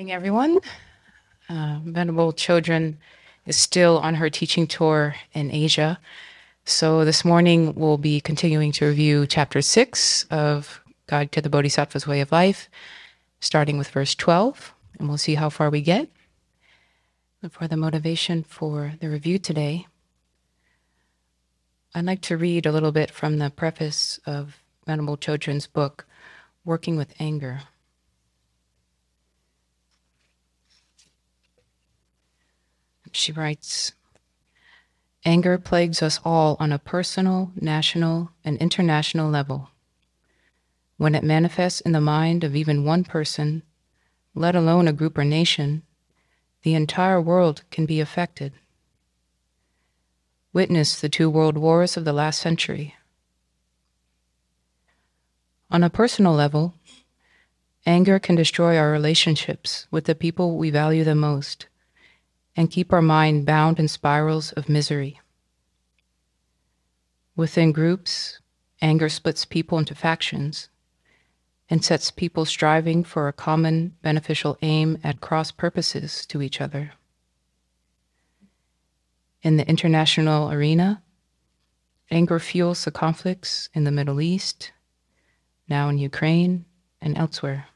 morning, everyone. Uh, Venerable Chodron is still on her teaching tour in Asia. So this morning we'll be continuing to review chapter six of Guide to the Bodhisattva's Way of Life, starting with verse 12, and we'll see how far we get. For the motivation for the review today, I'd like to read a little bit from the preface of Venerable Chodron's book, Working with Anger. She writes Anger plagues us all on a personal, national, and international level. When it manifests in the mind of even one person, let alone a group or nation, the entire world can be affected. Witness the two world wars of the last century. On a personal level, anger can destroy our relationships with the people we value the most and keep our mind bound in spirals of misery. Within groups, anger splits people into factions and sets people striving for a common beneficial aim at cross purposes to each other. In the international arena, anger fuels the conflicts in the Middle East, now in Ukraine, and elsewhere.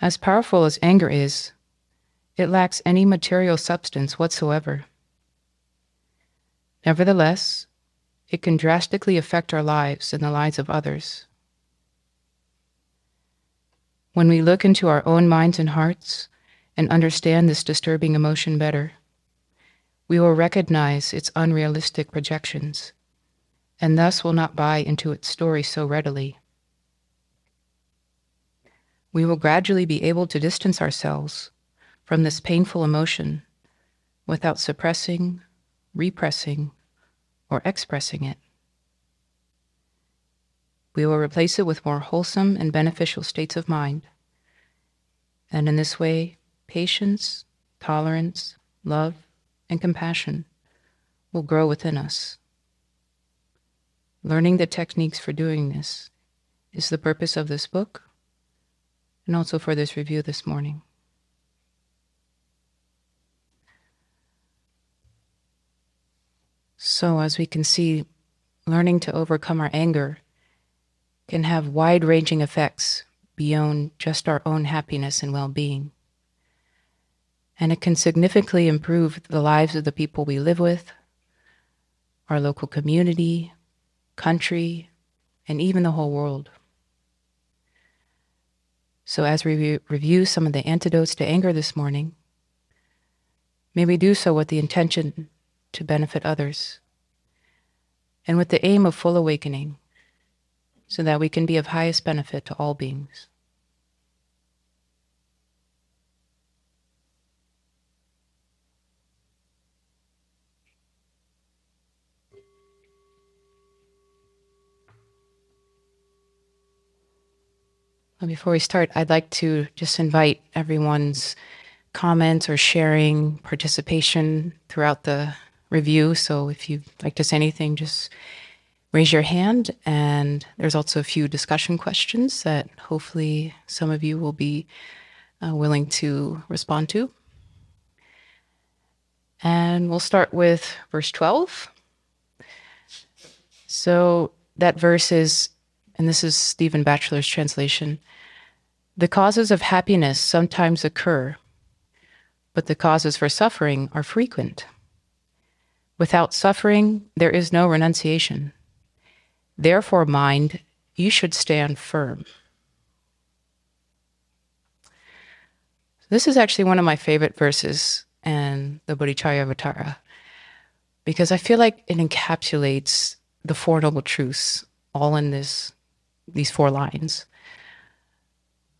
As powerful as anger is, it lacks any material substance whatsoever. Nevertheless, it can drastically affect our lives and the lives of others. When we look into our own minds and hearts and understand this disturbing emotion better, we will recognize its unrealistic projections and thus will not buy into its story so readily. We will gradually be able to distance ourselves from this painful emotion without suppressing, repressing, or expressing it. We will replace it with more wholesome and beneficial states of mind. And in this way, patience, tolerance, love, and compassion will grow within us. Learning the techniques for doing this is the purpose of this book and also for this review this morning. So, as we can see, learning to overcome our anger can have wide ranging effects beyond just our own happiness and well being. And it can significantly improve the lives of the people we live with, our local community, country, and even the whole world. So, as we review some of the antidotes to anger this morning, may we do so with the intention to benefit others, and with the aim of full awakening, so that we can be of highest benefit to all beings. Before we start, I'd like to just invite everyone's comments or sharing, participation throughout the review. So if you'd like to say anything, just raise your hand. And there's also a few discussion questions that hopefully some of you will be uh, willing to respond to. And we'll start with verse 12. So that verse is, and this is Stephen Batchelor's translation the causes of happiness sometimes occur, but the causes for suffering are frequent. Without suffering, there is no renunciation. Therefore, mind, you should stand firm. This is actually one of my favorite verses in the Bodhicharyavatara because I feel like it encapsulates the Four Noble Truths all in this, these four lines.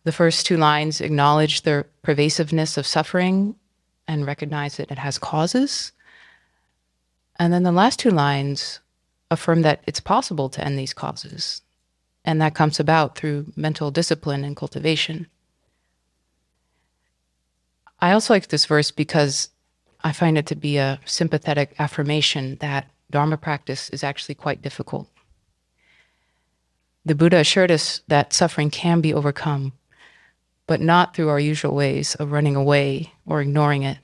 The first two lines acknowledge the pervasiveness of suffering and recognize that it has causes. And then the last two lines affirm that it's possible to end these causes. And that comes about through mental discipline and cultivation. I also like this verse because I find it to be a sympathetic affirmation that Dharma practice is actually quite difficult. The Buddha assured us that suffering can be overcome, but not through our usual ways of running away or ignoring it,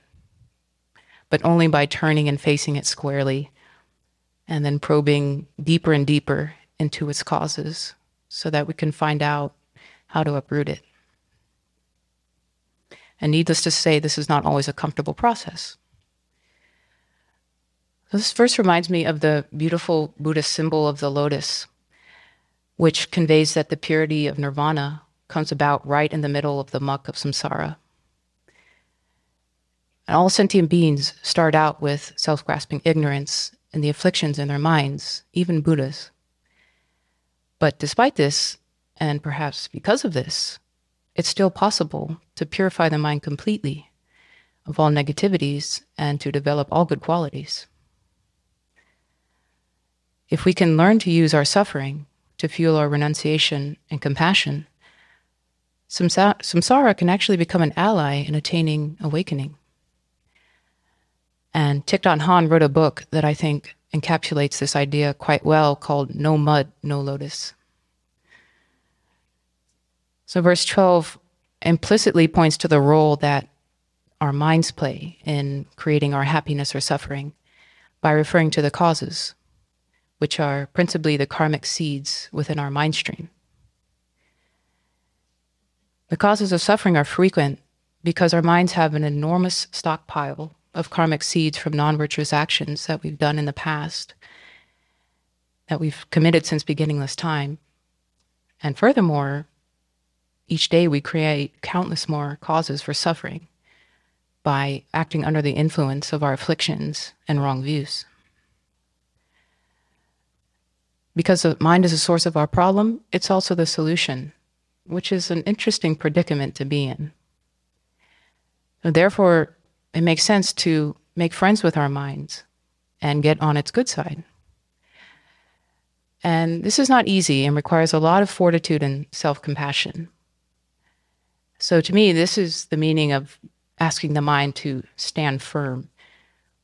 but only by turning and facing it squarely and then probing deeper and deeper into its causes so that we can find out how to uproot it. And needless to say, this is not always a comfortable process. This verse reminds me of the beautiful Buddhist symbol of the lotus, which conveys that the purity of nirvana comes about right in the middle of the muck of samsara. And all sentient beings start out with self grasping ignorance and the afflictions in their minds, even Buddhas. But despite this, and perhaps because of this, it's still possible to purify the mind completely of all negativities and to develop all good qualities. If we can learn to use our suffering to fuel our renunciation and compassion, samsara can actually become an ally in attaining awakening. And Thich Nhat Hanh wrote a book that I think encapsulates this idea quite well called No Mud, No Lotus. So, verse 12 implicitly points to the role that our minds play in creating our happiness or suffering by referring to the causes, which are principally the karmic seeds within our mind stream. The causes of suffering are frequent because our minds have an enormous stockpile of karmic seeds from non virtuous actions that we've done in the past, that we've committed since beginningless time. And furthermore, each day we create countless more causes for suffering by acting under the influence of our afflictions and wrong views. Because the mind is a source of our problem, it's also the solution, which is an interesting predicament to be in. therefore, it makes sense to make friends with our minds and get on its good side. And this is not easy and requires a lot of fortitude and self compassion. So, to me, this is the meaning of asking the mind to stand firm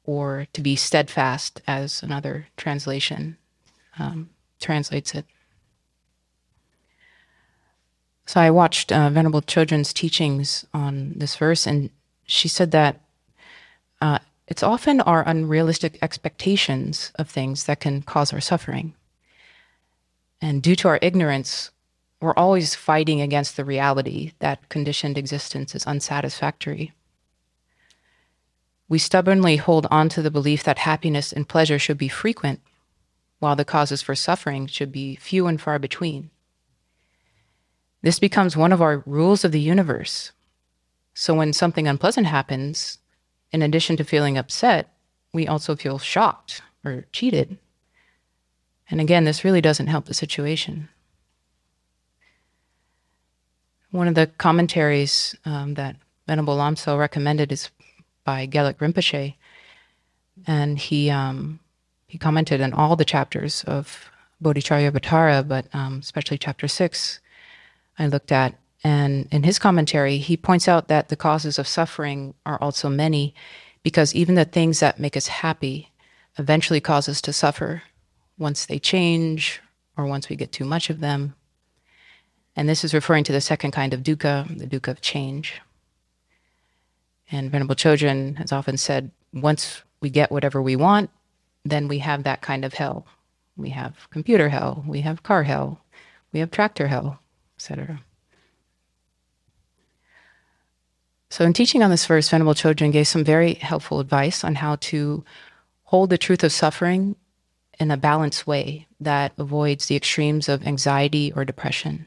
or to be steadfast, as another translation um, translates it. So, I watched uh, Venerable Chodron's teachings on this verse, and she said that uh, it's often our unrealistic expectations of things that can cause our suffering. And due to our ignorance, we're always fighting against the reality that conditioned existence is unsatisfactory. We stubbornly hold on to the belief that happiness and pleasure should be frequent, while the causes for suffering should be few and far between. This becomes one of our rules of the universe. So when something unpleasant happens, in addition to feeling upset, we also feel shocked or cheated. And again, this really doesn't help the situation. One of the commentaries um, that Venerable Lamsel recommended is by Gelek Rinpoche, and he um, he commented on all the chapters of Bodhicharyavatara, but um, especially chapter six. I looked at, and in his commentary, he points out that the causes of suffering are also many, because even the things that make us happy eventually cause us to suffer once they change or once we get too much of them. And this is referring to the second kind of dukkha, the dukkha of change. And Venerable Chodron has often said, once we get whatever we want, then we have that kind of hell. We have computer hell, we have car hell, we have tractor hell, etc. So, in teaching on this verse, Venerable Chodron gave some very helpful advice on how to hold the truth of suffering in a balanced way that avoids the extremes of anxiety or depression.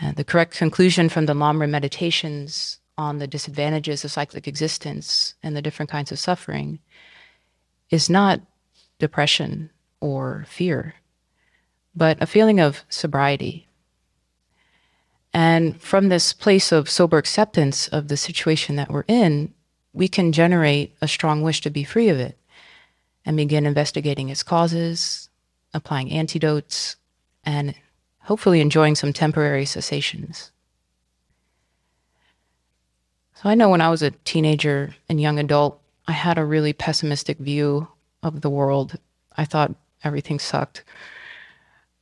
And the correct conclusion from the Lamrim meditations on the disadvantages of cyclic existence and the different kinds of suffering is not depression or fear, but a feeling of sobriety. And from this place of sober acceptance of the situation that we're in, we can generate a strong wish to be free of it and begin investigating its causes, applying antidotes, and hopefully enjoying some temporary cessations. So I know when I was a teenager and young adult, I had a really pessimistic view of the world. I thought everything sucked.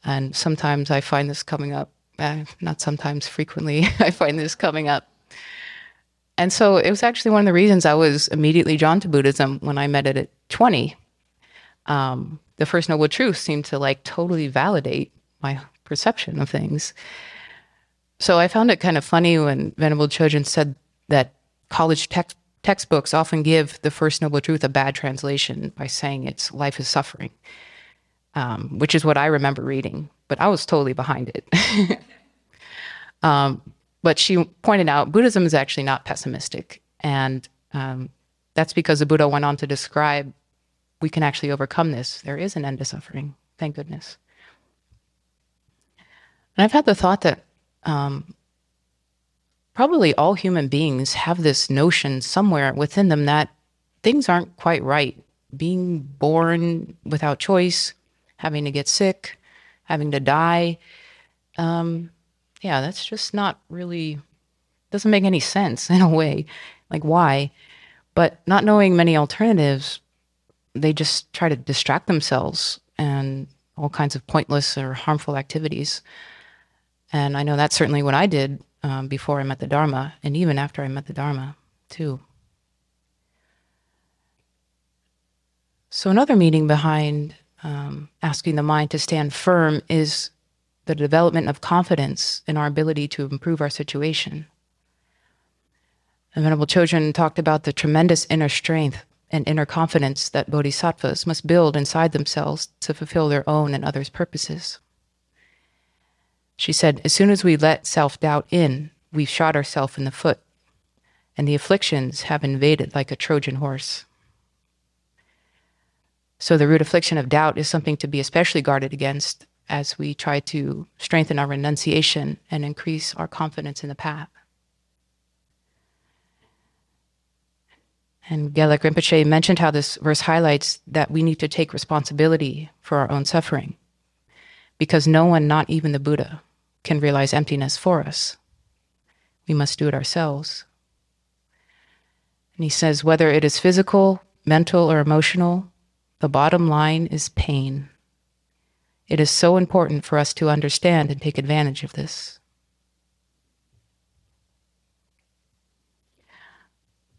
And sometimes I find this coming up uh, not sometimes, frequently, I find this coming up. And so it was actually one of the reasons I was immediately drawn to Buddhism when I met it at 20. Um, the First Noble Truth seemed to like totally validate my perception of things. So I found it kind of funny when Venerable Chodron said that college text textbooks often give the First Noble Truth a bad translation by saying it's life is suffering, um, which is what I remember reading, but I was totally behind it. um, but she pointed out Buddhism is actually not pessimistic. And um, that's because the Buddha went on to describe we can actually overcome this. There is an end to suffering, thank goodness. And I've had the thought that um, probably all human beings have this notion somewhere within them that things aren't quite right. Being born without choice, having to get sick, having to die. Um, yeah, that's just not really, doesn't make any sense in a way. Like, why? But not knowing many alternatives, they just try to distract themselves and all kinds of pointless or harmful activities. And I know that's certainly what I did um, before I met the Dharma, and even after I met the Dharma, too. So, another meaning behind um, asking the mind to stand firm is the development of confidence in our ability to improve our situation. The Venerable Chodron talked about the tremendous inner strength and inner confidence that bodhisattvas must build inside themselves to fulfill their own and others' purposes. She said, As soon as we let self doubt in, we've shot ourselves in the foot, and the afflictions have invaded like a Trojan horse. So, the root affliction of doubt is something to be especially guarded against as we try to strengthen our renunciation and increase our confidence in the path. And Gelek Rinpoche mentioned how this verse highlights that we need to take responsibility for our own suffering because no one, not even the Buddha, can realize emptiness for us. We must do it ourselves. And he says, whether it is physical, mental, or emotional, the bottom line is pain. It is so important for us to understand and take advantage of this.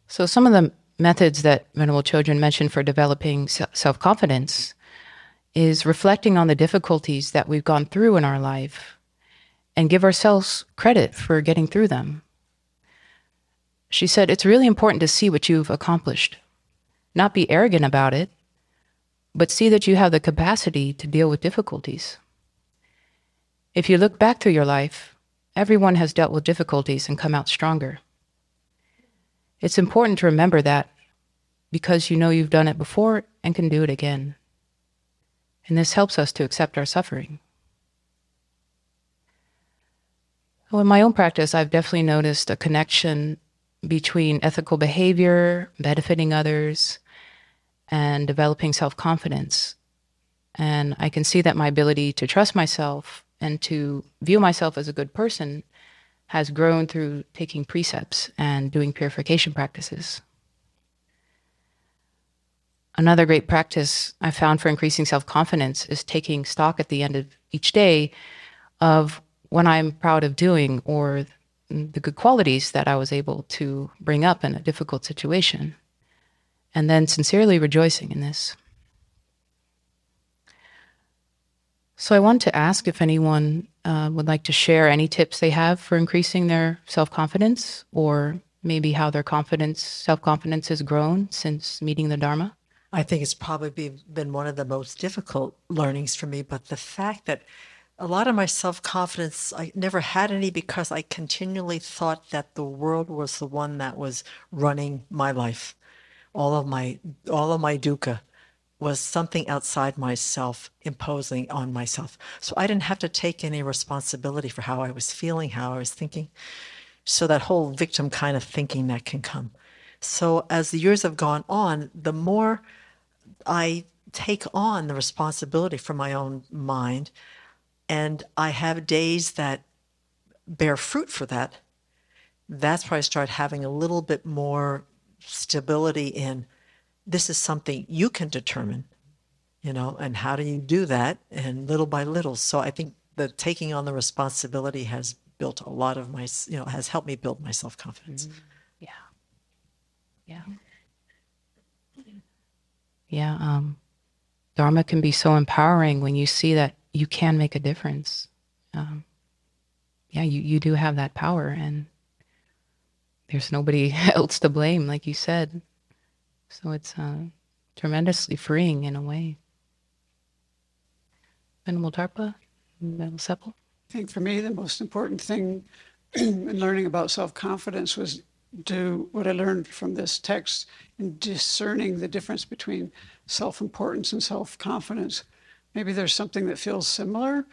So, some of the methods that Venerable Chodron mentioned for developing self confidence is reflecting on the difficulties that we've gone through in our life and give ourselves credit for getting through them. She said, It's really important to see what you've accomplished, not be arrogant about it, but see that you have the capacity to deal with difficulties. If you look back through your life, everyone has dealt with difficulties and come out stronger. It's important to remember that because you know you've done it before and can do it again. And this helps us to accept our suffering. Well, in my own practice, I've definitely noticed a connection between ethical behavior, benefiting others, and developing self confidence. And I can see that my ability to trust myself and to view myself as a good person has grown through taking precepts and doing purification practices. Another great practice I found for increasing self confidence is taking stock at the end of each day of what I'm proud of doing or the good qualities that I was able to bring up in a difficult situation and then sincerely rejoicing in this. So, I want to ask if anyone uh, would like to share any tips they have for increasing their self confidence, or maybe how their confidence, self confidence, has grown since meeting the Dharma. I think it's probably been one of the most difficult learnings for me, but the fact that a lot of my self confidence, I never had any because I continually thought that the world was the one that was running my life all of my all of my dukkha was something outside myself imposing on myself. So I didn't have to take any responsibility for how I was feeling, how I was thinking. So that whole victim kind of thinking that can come. So as the years have gone on, the more I take on the responsibility for my own mind, and I have days that bear fruit for that, that's where I start having a little bit more stability in this is something you can determine, you know, and how do you do that? And little by little. So I think the taking on the responsibility has built a lot of my, you know, has helped me build my self confidence. Yeah. Yeah. Yeah. Um, Dharma can be so empowering when you see that you can make a difference. Um, yeah, you, you do have that power, and there's nobody else to blame, like you said. So it's uh, tremendously freeing in a way. Venerable Tarpa, Venerable Sepul. I think for me, the most important thing in learning about self confidence was do what I learned from this text in discerning the difference between self importance and self confidence. Maybe there's something that feels similar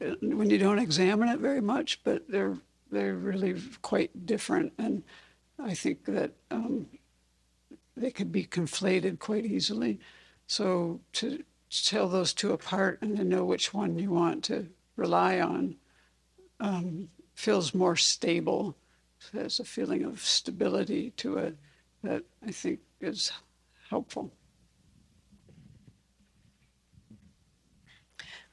uh, when you don't examine it very much, but they're they're really quite different. And I think that um, they could be conflated quite easily. So to tell those two apart and to know which one you want to rely on um, feels more stable. There's a feeling of stability to it that I think is helpful.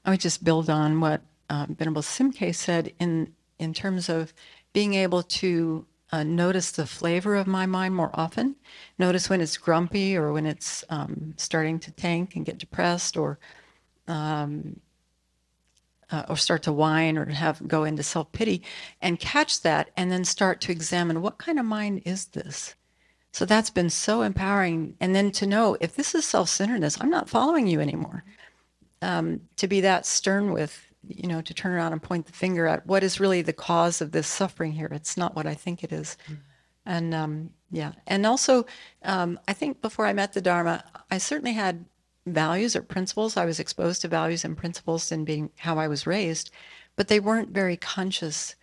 I would just build on what um, Venerable Semkye said in in terms of being able to uh, notice the flavor of my mind more often. Notice when it's grumpy or when it's um, starting to tank and get depressed or um, uh, or start to whine or have go into self pity, and catch that, and then start to examine what kind of mind is this. So that's been so empowering, and then to know if this is self centeredness, I'm not following you anymore um, to be that stern with, you know, to turn around and point the finger at what is really the cause of this suffering here. It's not what I think it is. And um, yeah, and also, um, I think before I met the Dharma, I certainly had values or principles. I was exposed to values and principles in being how I was raised, but they weren't very conscious.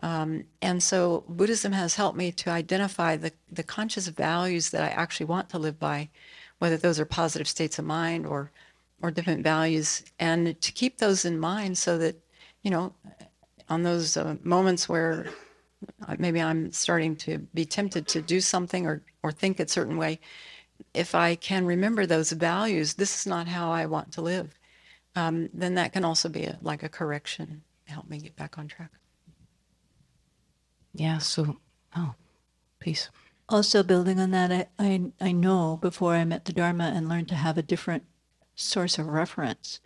Um, and so Buddhism has helped me to identify the, the conscious values that I actually want to live by, whether those are positive states of mind or or different values, and to keep those in mind so that, you know, on those uh, moments where uh, maybe I'm starting to be tempted to do something or, or think a certain way, if I can remember those values, this is not how I want to live, um, then that can also be a, like a correction, help me get back on track. Yeah. So, oh, peace. Also, building on that, I, I, I know before I met the Dharma and learned to have a different source of reference,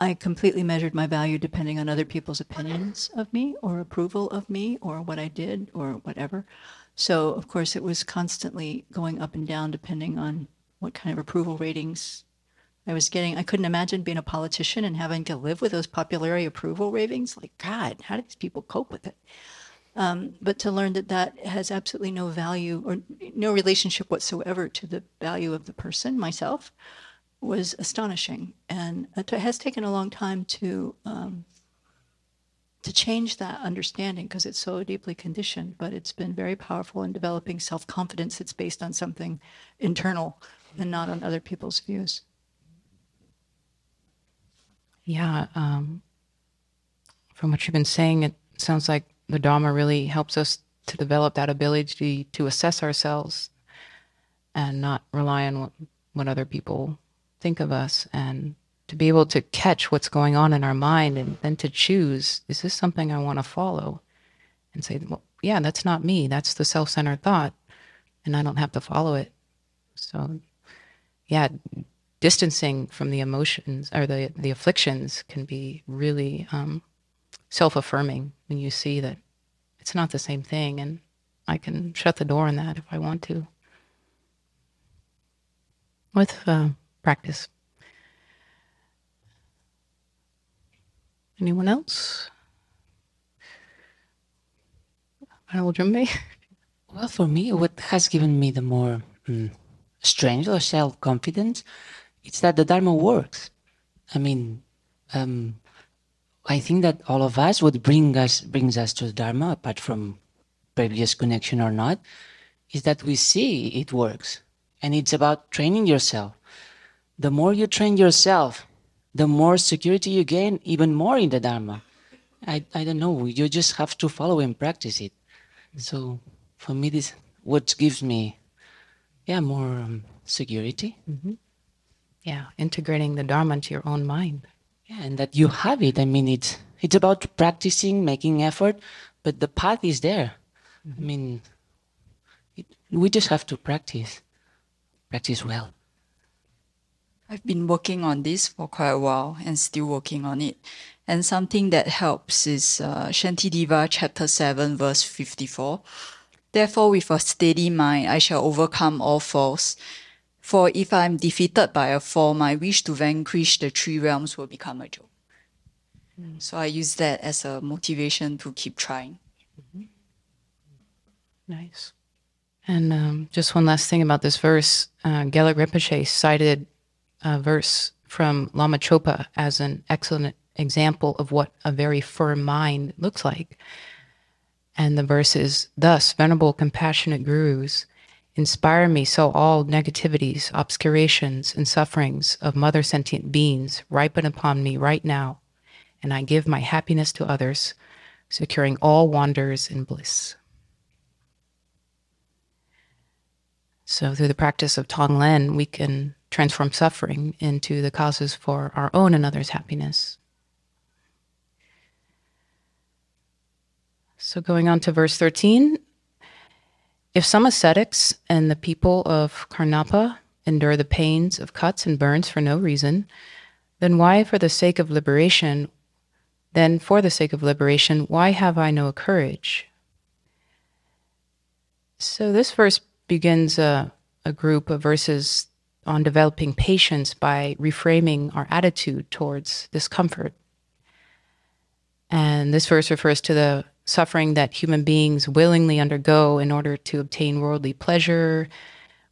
I completely measured my value depending on other people's opinions of me or approval of me or what I did or whatever. So, of course, it was constantly going up and down depending on what kind of approval ratings I was getting. I couldn't imagine being a politician and having to live with those popularity approval ratings. Like, God, how do these people cope with it? Um, but to learn that that has absolutely no value or no relationship whatsoever to the value of the person, myself, was astonishing. And it has taken a long time to um, to change that understanding because it's so deeply conditioned. But it's been very powerful in developing self confidence that's based on something internal and not on other people's views. Yeah. Um, from what you've been saying, it sounds like the Dharma really helps us to develop that ability to assess ourselves and not rely on what, what other people think of us and to be able to catch what's going on in our mind and then to choose is this something I want to follow? And say, well, yeah, that's not me. That's the self centered thought. And I don't have to follow it. So, yeah, distancing from the emotions or the, the afflictions can be really um, self affirming when you see that it's not the same thing and I can shut the door on that if I want to. With uh, practice. Anyone else? Honorable Jumbe? Well, for me, what has given me the more mm, strength or self confidence is that the Dharma works. I mean, um, I think that all of us, what bring us brings us to the Dharma, apart from previous connection or not, is that we see it works, and it's about training yourself. The more you train yourself, the more security you gain, even more in the Dharma. I, I don't know. You just have to follow and practice it. So for me, this what gives me, yeah, more um, security. Yeah, integrating the Dharma into your own mind. Yeah, and that you have it. I mean, it's it's about practicing, making effort, but the path is there. I mean, it, we just have to practice, practice well. I've been working on this for quite a while and still working on it. And something that helps is uh, Shantideva chapter 7, verse 54. Therefore, with a steady mind, I shall overcome all falls. For if I am defeated by a fall, my wish to vanquish the three realms will become a joke. So I use that as a motivation to keep trying. Nice. And um, just one last thing about this verse uh, Gelek Rinpoche cited a verse from Lama Chopa as an excellent example of what a very firm mind looks like. And the verse is Thus, venerable, compassionate gurus, inspire me so all negativities, obscurations, and sufferings of mother sentient beings ripen upon me right now, and I give my happiness to others, securing all wonders and bliss. So, through the practice of Tonglen, we can transform suffering into the causes for our own and others' happiness. So, going on to verse 13 if some ascetics and the people of Karnapa endure the pains of cuts and burns for no reason, then why, for the sake of liberation, then for the sake of liberation, why have I no courage? So, this verse begins a, a group of verses on developing patience by reframing our attitude towards discomfort. And this verse refers to the suffering that human beings willingly undergo in order to obtain worldly pleasure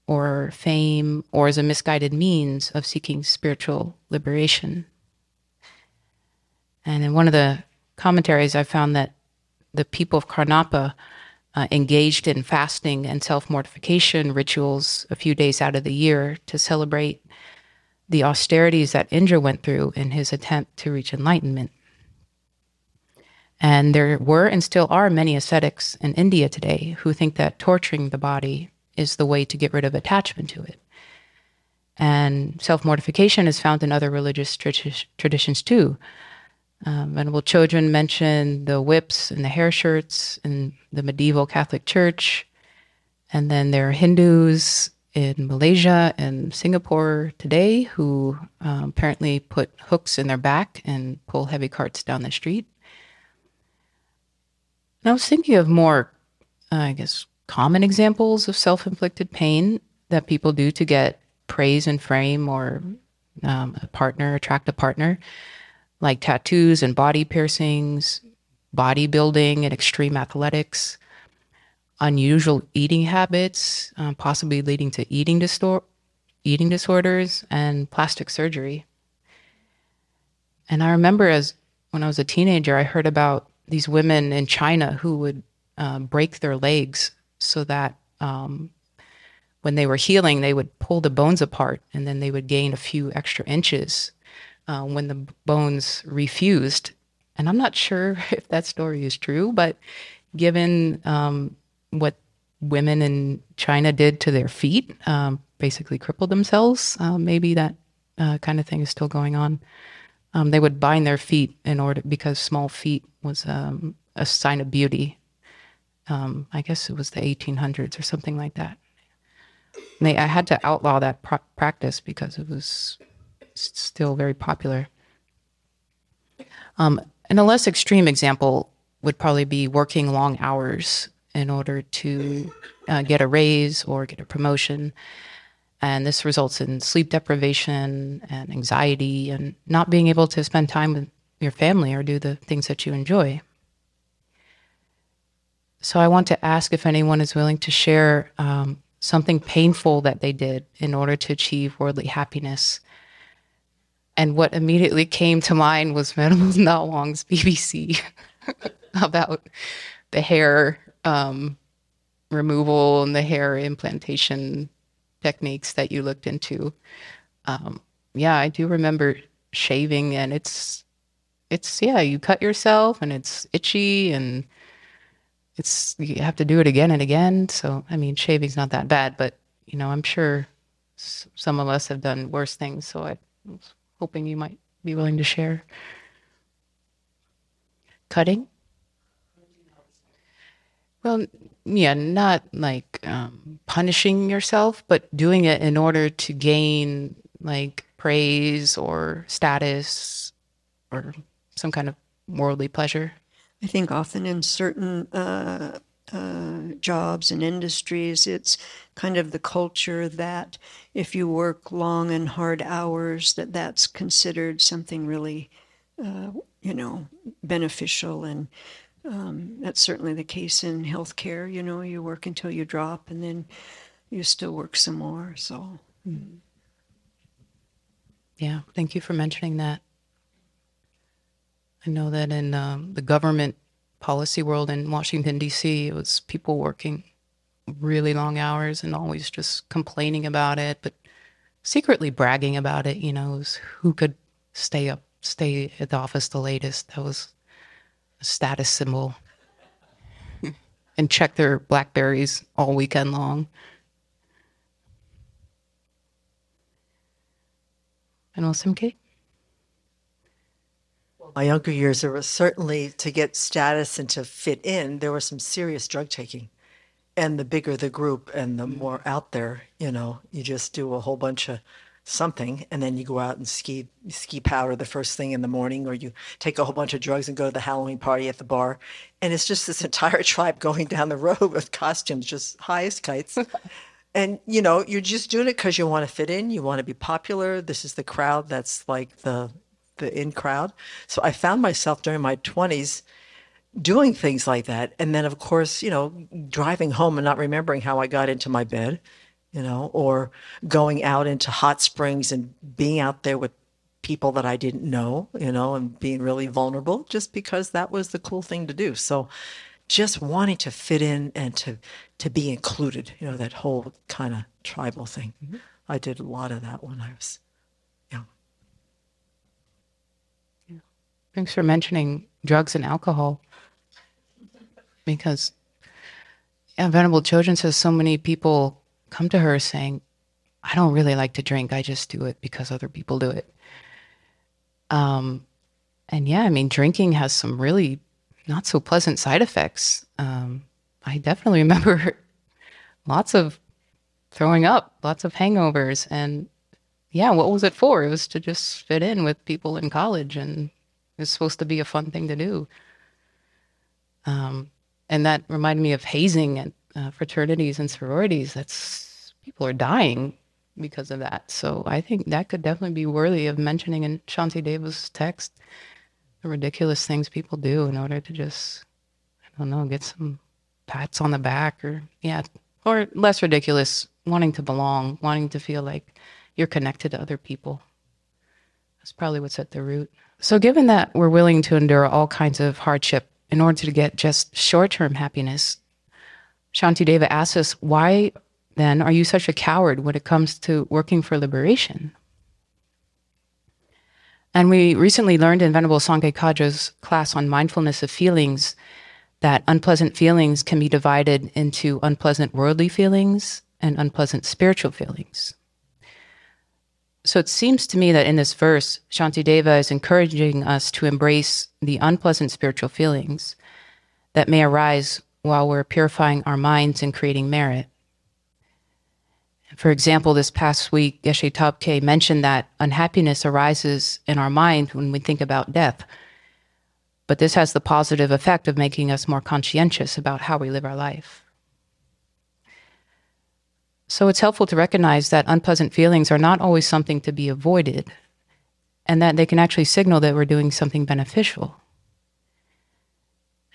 or fame or as a misguided means of seeking spiritual liberation. And in one of the commentaries, I found that the people of Karnapa uh, engaged in fasting and self mortification rituals a few days out of the year to celebrate the austerities that Indra went through in his attempt to reach enlightenment. And there were and still are many ascetics in India today who think that torturing the body is the way to get rid of attachment to it. And self mortification is found in other religious tradi- traditions too. Um, Venerable Chodron mentioned the whips and the hair shirts in the medieval Catholic Church. And then there are Hindus in Malaysia and Singapore today who um, apparently put hooks in their back and pull heavy carts down the street. And I was thinking of more, uh, I guess, common examples of self inflicted pain that people do to get praise and fame or um, a partner, attract a partner like tattoos and body piercings, bodybuilding and extreme athletics, unusual eating habits, um, possibly leading to eating, distor- eating disorders, and plastic surgery. And I remember as when I was a teenager, I heard about these women in China who would uh, break their legs so that um, when they were healing, they would pull the bones apart and then they would gain a few extra inches uh, when the bones refused. And I'm not sure if that story is true, but given um, what women in China did to their feet, um, basically crippled themselves, uh, maybe that uh, kind of thing is still going on. Um, they would bind their feet in order because small feet was um, a sign of beauty. Um, I guess it was the 1800s or something like that. And they, I had to outlaw that pro- practice because it was still very popular. Um, and a less extreme example would probably be working long hours in order to uh, get a raise or get a promotion. And this results in sleep deprivation and anxiety and not being able to spend time with your family or do the things that you enjoy. So I want to ask if anyone is willing to share um, something painful that they did in order to achieve worldly happiness and what immediately came to mind was Venerable Na Wang's BBC about the hair um, removal and the hair implantation techniques that you looked into. Um, yeah, I do remember shaving, and it's it's yeah, you cut yourself, and it's itchy, and it's you have to do it again and again. So I mean, shaving's not that bad, but you know, I'm sure some of us have done worse things. So I hoping you might be willing to share? Cutting? Well, yeah, not like um, punishing yourself, but doing it in order to gain like praise or status or some kind of worldly pleasure. I think often in certain uh, uh, jobs and industries, it's kind of the culture that if you work long and hard hours, that that's considered something really, uh, you know, beneficial. And um, that's certainly the case in healthcare. You know, you work until you drop, and then you still work some more. So. Yeah, thank you for mentioning that. I know that in um, the government policy world in Washington, D.C., it was people working really long hours and always just complaining about it, but secretly bragging about it. You know, it who could stay up, stay at the office the latest. That was a status symbol. and check their Blackberries all weekend long. And Semkye? My younger years, there was certainly to get status and to fit in, there was some serious drug taking. And the bigger the group and the mm. more out there, you know, you just do a whole bunch of something and then you go out and ski ski powder the first thing in the morning or you take a whole bunch of drugs and go to the Halloween party at the bar. And it's just this entire tribe going down the road with costumes just high as kites. And you know you're just doing it because you want to fit in you want to be popular. This is the crowd that's like the the in crowd. So I found myself during my 20s doing things like that. And then, of course, you know, driving home and not remembering how I got into my bed, you know, or going out into hot springs and being out there with people that I didn't know, you know, and being really vulnerable just because that was the cool thing to do. So just wanting to fit in and to to be included, you know, that whole kind of tribal thing. Mm-hmm. I did a lot of that when I was Thanks for mentioning drugs and alcohol. Because yeah, Venerable Chodron says so many people come to her saying, I don't really like to drink. I just do it because other people do it. Um, and yeah, I mean, drinking has some really not so pleasant side effects. Um, I definitely remember lots of throwing up, lots of hangovers. And yeah, what was it for? It was to just fit in with people in college and it's supposed to be a fun thing to do. Um, and that reminded me of hazing at uh, fraternities and sororities. That's people are dying because of that. So I think that could definitely be worthy of mentioning in Shantideva's text. The ridiculous things people do in order to just, I don't know, get some pats on the back or yeah, or less ridiculous, wanting to belong, wanting to feel like you're connected to other people. That's probably what's at the root. So, given that we're willing to endure all kinds of hardship in order to get just short term happiness, Shantideva asks us, why then are you such a coward when it comes to working for liberation? And we recently learned in Venerable Sangye Khadro's class on mindfulness of feelings that unpleasant feelings can be divided into unpleasant worldly feelings and unpleasant spiritual feelings. So it seems to me that in this verse, Shantideva is encouraging us to embrace the unpleasant spiritual feelings that may arise while we're purifying our minds and creating merit. For example, this past week, Geshe Thabkhe mentioned that unhappiness arises in our mind when we think about death. But this has the positive effect of making us more conscientious about how we live our life. So it's helpful to recognize that unpleasant feelings are not always something to be avoided and that they can actually signal that we're doing something beneficial.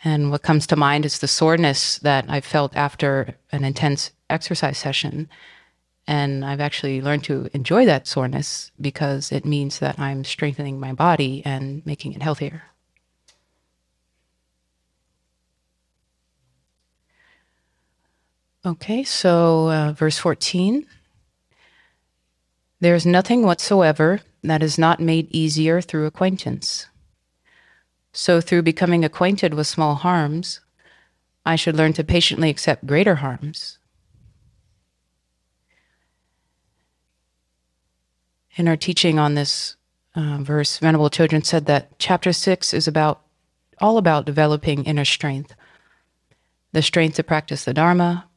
And what comes to mind is the soreness that I felt after an intense exercise session. And I've actually learned to enjoy that soreness because it means that I'm strengthening my body and making it healthier. Okay, so uh, verse 14. There is nothing whatsoever that is not made easier through acquaintance. So, through becoming acquainted with small harms, I should learn to patiently accept greater harms. In our teaching on this uh, verse, Venerable Chodron said that chapter six is about all about developing inner strength, the strength to practice the Dharma,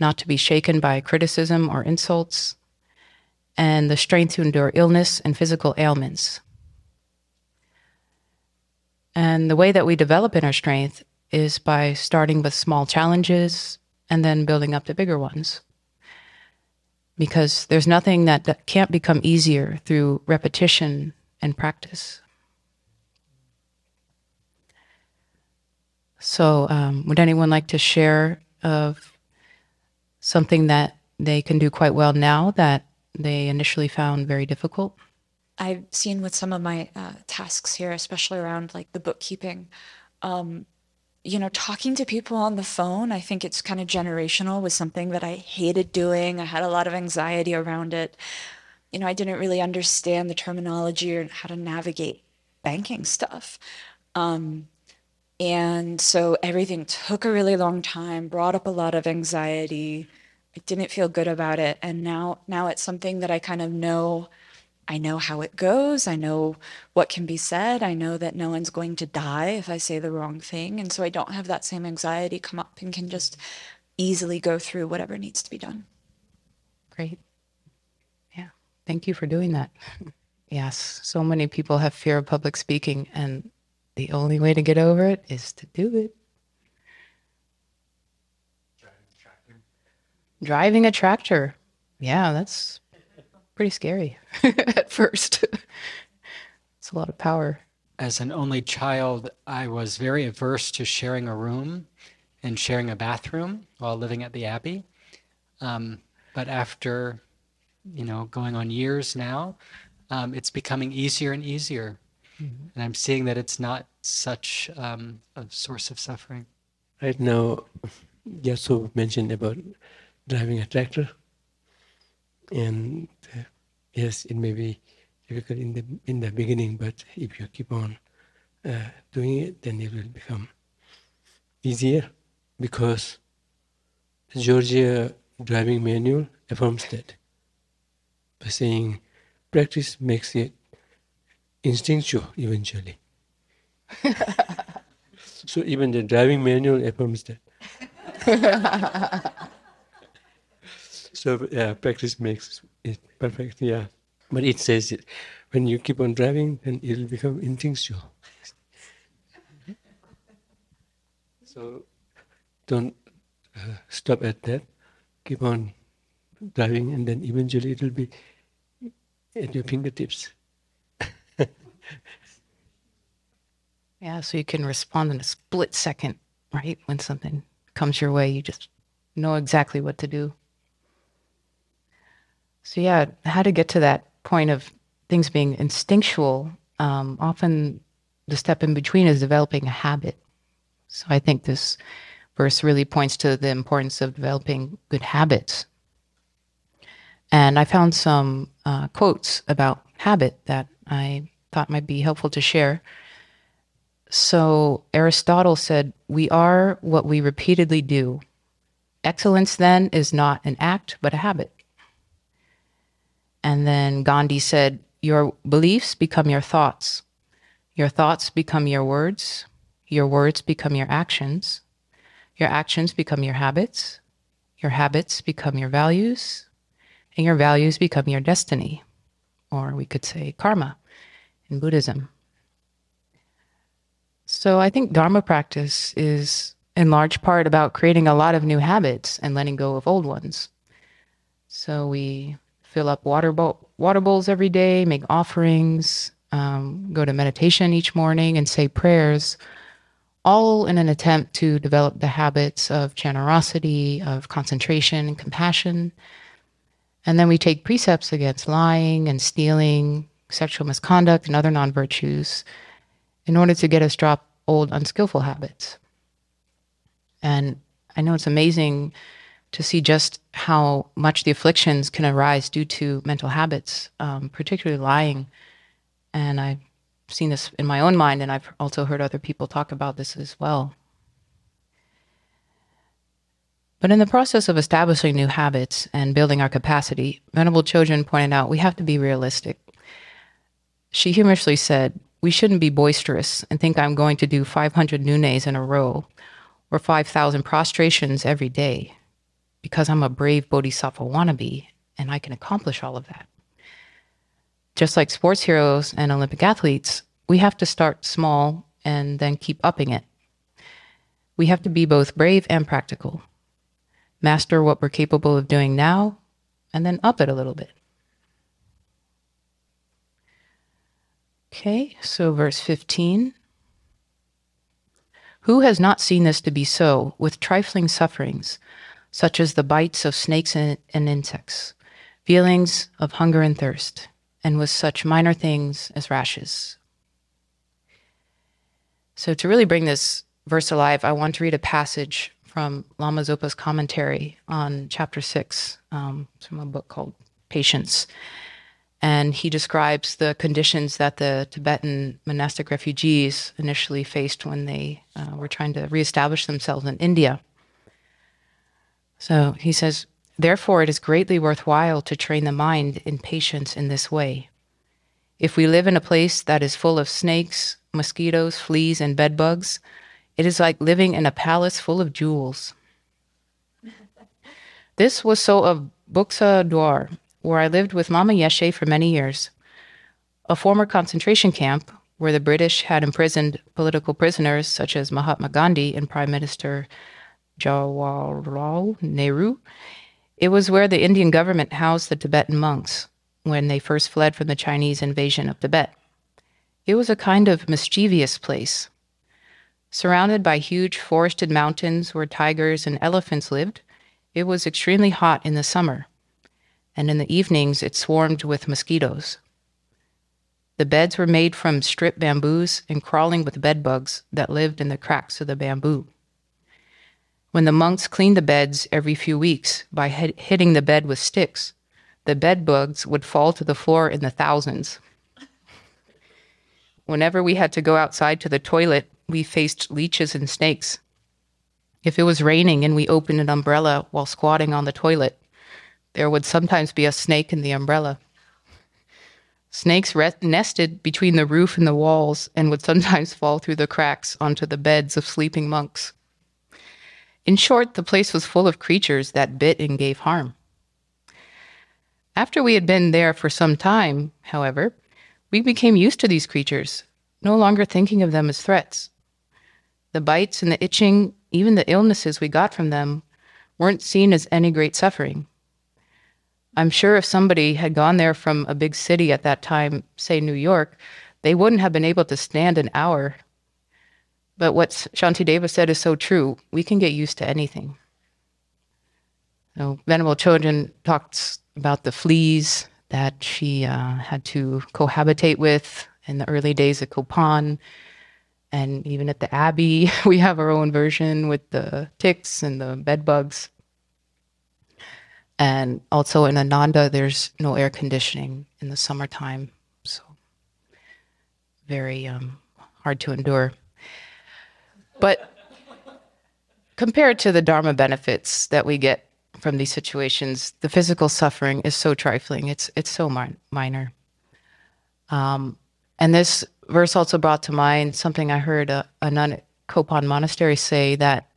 not to be shaken by criticism or insults, and the strength to endure illness and physical ailments. And the way that we develop inner strength is by starting with small challenges and then building up to bigger ones. Because there's nothing that, can't become easier through repetition and practice. So, um, would anyone like to share of something that they can do quite well now that they initially found very difficult? I've seen with some of my uh, tasks here, especially around like the bookkeeping, um, you know, talking to people on the phone, I think it's kind of generational was something that I hated doing. I had a lot of anxiety around it. You know, I didn't really understand the terminology or how to navigate banking stuff. Um, and so everything took a really long time, brought up a lot of anxiety. I didn't feel good about it. And now, now it's something that I kind of know I know how it goes. I know what can be said. I know that no one's going to die if I say the wrong thing. And so I don't have that same anxiety come up and can just easily go through whatever needs to be done. Great. Yeah. Thank you for doing that. Yes. So many people have fear of public speaking, and the only way to get over it is to do it. Driving a tractor. Yeah, that's pretty scary at first. it's a lot of power. As an only child, I was very averse to sharing a room and sharing a bathroom while living at the Abbey. Um, but after, you know, going on years now, um, it's becoming easier and easier. Mm-hmm. And I'm seeing that it's not such um, a source of suffering. Right now, Yasu mentioned about driving a tractor. And uh, yes, it may be difficult in the in the beginning, but if you keep on uh, doing it, then it will become easier because Georgia driving manual affirms that by saying practice makes it instinctual eventually. so even the driving manual affirms that. so yeah, practice makes it perfect. Yeah, but it says it when you keep on driving, then it'll become instinctual. so don't uh, stop at that. Keep on driving, and then eventually it'll be at your fingertips. Yeah, so you can respond in a split second, right? When something comes your way, you just know exactly what to do. So, yeah, how to get to that point of things being instinctual. Um, often the step in between is developing a habit. So, I think this verse really points to the importance of developing good habits. And I found some uh, quotes about habit that I thought might be helpful to share. So, Aristotle said, We are what we repeatedly do. Excellence, then, is not an act, but a habit. And then Gandhi said, Your beliefs become your thoughts. Your thoughts become your words. Your words become your actions. Your actions become your habits. Your habits become your values. And your values become your destiny. Or we could say karma in Buddhism. So I think Dharma practice is in large part about creating a lot of new habits and letting go of old ones. So we fill up water, bowl, water bowls every day, make offerings, um, go to meditation each morning, and say prayers, all in an attempt to develop the habits of generosity, of concentration, and compassion. And then we take precepts against lying and stealing, sexual misconduct, and other non virtues in order to get us drop old unskillful habits. And I know it's amazing to see just how much the afflictions can arise due to mental habits, um, particularly lying. And I've seen this in my own mind, and I've also heard other people talk about this as well. But in the process of establishing new habits and building our capacity, Venerable Chodron pointed out we have to be realistic. She humorously said, We shouldn't be boisterous and think I'm going to do 500 nyung nes in a row or 5,000 prostrations every day because I'm a brave bodhisattva wannabe and I can accomplish all of that. Just like sports heroes and Olympic athletes, we have to start small and then keep upping it. We have to be both brave and practical, master what we're capable of doing now, and then up it a little bit. Okay, so verse 15. Who has not seen this to be so with trifling sufferings, such as the bites of snakes and, and insects, feelings of hunger and thirst, and with such minor things as rashes? So, to really bring this verse alive, I want to read a passage from Lama Zopa's commentary on chapter six um, from a book called Patience. And he describes the conditions that the Tibetan monastic refugees initially faced when they uh, were trying to reestablish themselves in India. So he says, Therefore, it is greatly worthwhile to train the mind in patience in this way. If we live in a place that is full of snakes, mosquitoes, fleas, and bedbugs, it is like living in a palace full of jewels. This was so of Buxa Duar, where I lived with Lama Yeshe for many years, a former concentration camp where the British had imprisoned political prisoners such as Mahatma Gandhi and Prime Minister Jawaharlal Nehru. It was where the Indian government housed the Tibetan monks when they first fled from the Chinese invasion of Tibet. It was a kind of mischievous place. Surrounded by huge forested mountains where tigers and elephants lived, it was extremely hot in the summer and in the evenings it swarmed with mosquitoes. The beds were made from stripped bamboos and crawling with bedbugs that lived in the cracks of the bamboo. When the monks cleaned the beds every few weeks by hit- hitting the bed with sticks, the bedbugs would fall to the floor in the thousands. Whenever we had to go outside to the toilet, we faced leeches and snakes. If it was raining and we opened an umbrella while squatting on the toilet, there would sometimes be a snake in the umbrella. Snakes re- nested between the roof and the walls and would sometimes fall through the cracks onto the beds of sleeping monks. In short, the place was full of creatures that bit and gave harm. After we had been there for some time, however, we became used to these creatures, no longer thinking of them as threats. The bites and the itching, even the illnesses we got from them, weren't seen as any great suffering. I'm sure if somebody had gone there from a big city at that time, say New York, they wouldn't have been able to stand an hour. But what Shantideva said is so true. We can get used to anything. So Venerable Chodron talks about the fleas that she uh, had to cohabitate with in the early days of Kopan. And even at the Abbey, we have our own version with the ticks and the bed bugs. And also in Ananda, there's no air conditioning in the summertime. So very um, hard to endure. But compared to the Dharma benefits that we get from these situations, the physical suffering is so trifling. It's, it's so mi- minor. Um, and this verse also brought to mind something I heard a, a nun at Kopan Monastery say that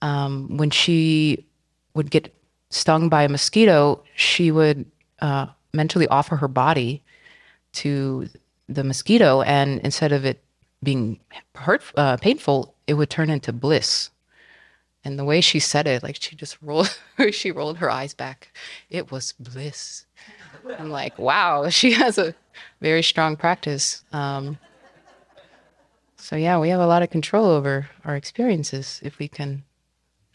um, when she would get stung by a mosquito, she would uh, mentally offer her body to the mosquito, and instead of it being hurt, uh, painful, it would turn into bliss. And the way she said it, like she just rolled, she rolled her eyes back. It was bliss. I'm like, wow, she has a very strong practice. Um, so yeah, we have a lot of control over our experiences if we can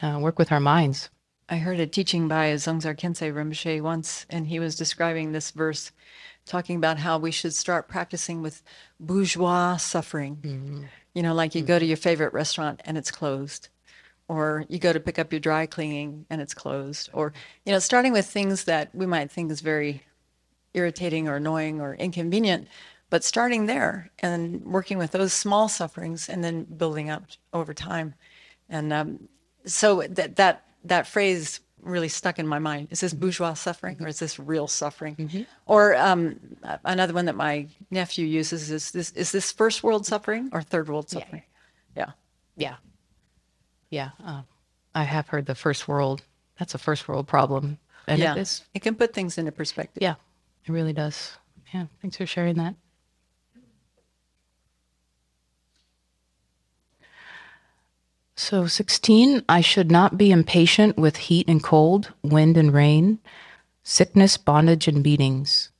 uh, work with our minds. I heard a teaching by Dzongsar Khyentse Rinpoche once, and he was describing this verse, talking about how we should start practicing with bourgeois suffering. Mm-hmm. You know, like you mm-hmm. go to your favorite restaurant and it's closed, or you go to pick up your dry cleaning and it's closed, or, you know, starting with things that we might think is very irritating or annoying or inconvenient, but starting there and working with those small sufferings and then building up over time. And um, so that, that that phrase really stuck in my mind. Is this bourgeois suffering or is this real suffering? Or um, another one that my nephew uses is this: is this first world suffering or third world suffering? Yeah. Yeah. Yeah. Uh, I have heard the first world. That's a first world problem. And yeah. it is. It can put things into perspective. Yeah. It really does. Yeah. Thanks for sharing that. So, 16, I should not be impatient with heat and cold, wind and rain, sickness, bondage, and beatings.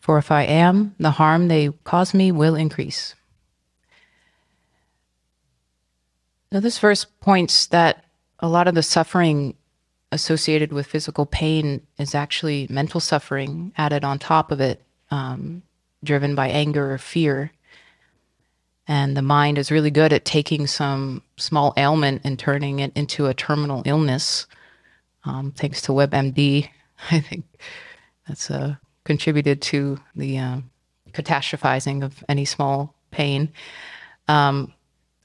For if I am, the harm they cause me will increase. Now, this verse points that a lot of the suffering associated with physical pain is actually mental suffering added on top of it, um, driven by anger or fear. And the mind is really good at taking some small ailment and turning it into a terminal illness. Um, thanks to WebMD, I think that's uh, contributed to the uh, catastrophizing of any small pain. Um,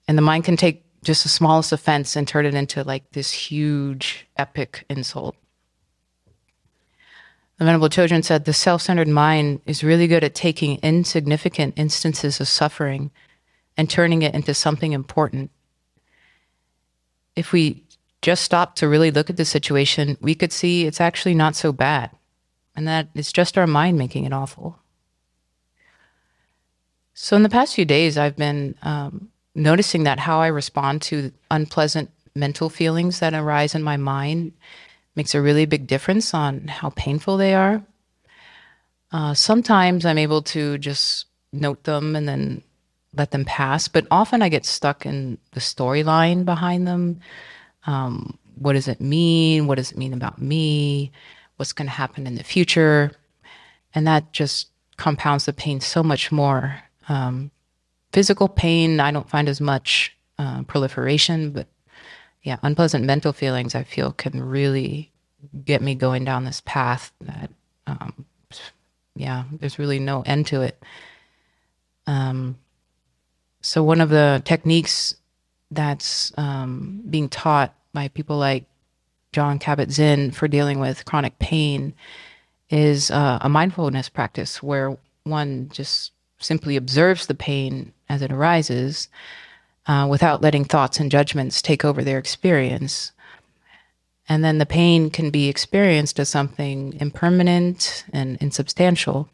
and the mind can take just the smallest offense and turn it into like this huge epic insult. The Venerable Chodron said the self centered mind is really good at taking insignificant instances of suffering and turning it into something important. If we just stop to really look at the situation, we could see it's actually not so bad and that it's just our mind making it awful. So, in the past few days, I've been um, noticing that how I respond to unpleasant mental feelings that arise in my mind makes a really big difference on how painful they are. Uh, sometimes I'm able to just note them and then let them pass, but often I get stuck in the storyline behind them. Um, what does it mean? What does it mean about me? What's going to happen in the future? And that just compounds the pain so much more. Um, physical pain, I don't find as much uh, proliferation, but yeah, unpleasant mental feelings I feel can really get me going down this path that, um, yeah, there's really no end to it. Um, so one of the techniques that's um, being taught by people like Jon Kabat-Zinn for dealing with chronic pain is uh, a mindfulness practice where one just simply observes the pain as it arises uh, without letting thoughts and judgments take over their experience. And then the pain can be experienced as something impermanent and insubstantial.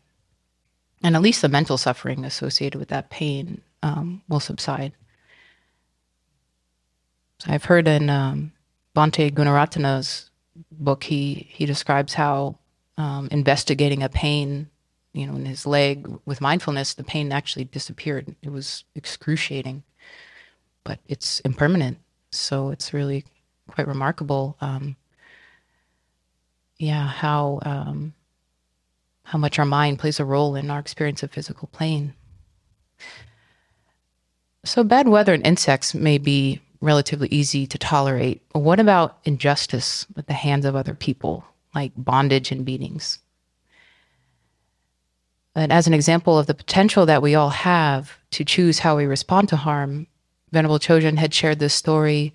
And at least the mental suffering associated with that pain um, will subside. So I've heard in um, Bhante Gunaratana's book, he, he describes how um, investigating a pain, you know, in his leg with mindfulness, the pain actually disappeared. It was excruciating, but it's impermanent. So it's really quite remarkable. Um, yeah, how um, how much our mind plays a role in our experience of physical pain. So bad weather and insects may be relatively easy to tolerate. But what about injustice at the hands of other people, like bondage and beatings? And as an example of the potential that we all have to choose how we respond to harm, Venerable Chodron had shared this story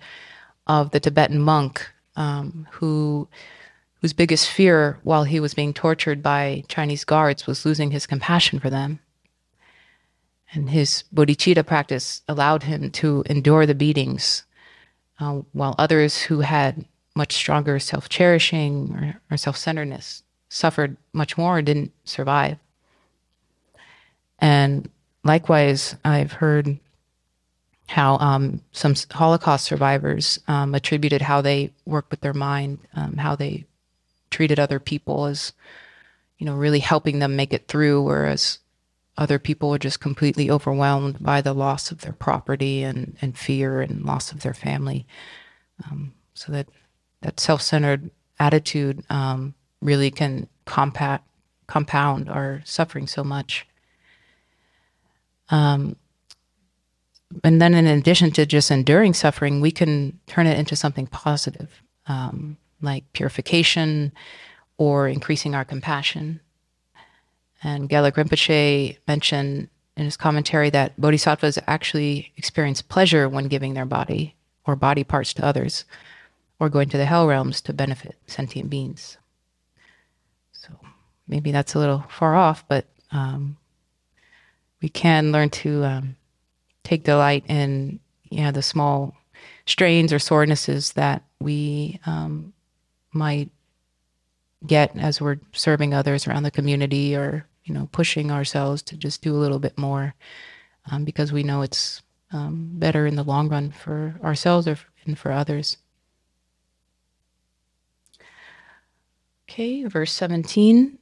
of the Tibetan monk um, who whose biggest fear while he was being tortured by Chinese guards was losing his compassion for them. And his bodhicitta practice allowed him to endure the beatings, uh, while others who had much stronger self cherishing or, or self centeredness suffered much more or didn't survive. And likewise, I've heard how um, some Holocaust survivors um, attributed how they worked with their mind, um, how they treated other people as, you know, really helping them make it through, whereas other people were just completely overwhelmed by the loss of their property and, and fear and loss of their family. Um, so that that self-centered attitude um, really can compat, compound our suffering so much. Um, and then, in addition to just enduring suffering, we can turn it into something positive, um, like purification or increasing our compassion. And Gelek Rinpoche mentioned in his commentary that bodhisattvas actually experience pleasure when giving their body or body parts to others, or going to the hell realms to benefit sentient beings. So maybe that's a little far off, but um, we can learn to um, take delight in yeah the small strains or sorenesses that we um, might get as we're serving others around the community or you know pushing ourselves to just do a little bit more um, because we know it's um, better in the long run for ourselves or, and for others. Okay verse 17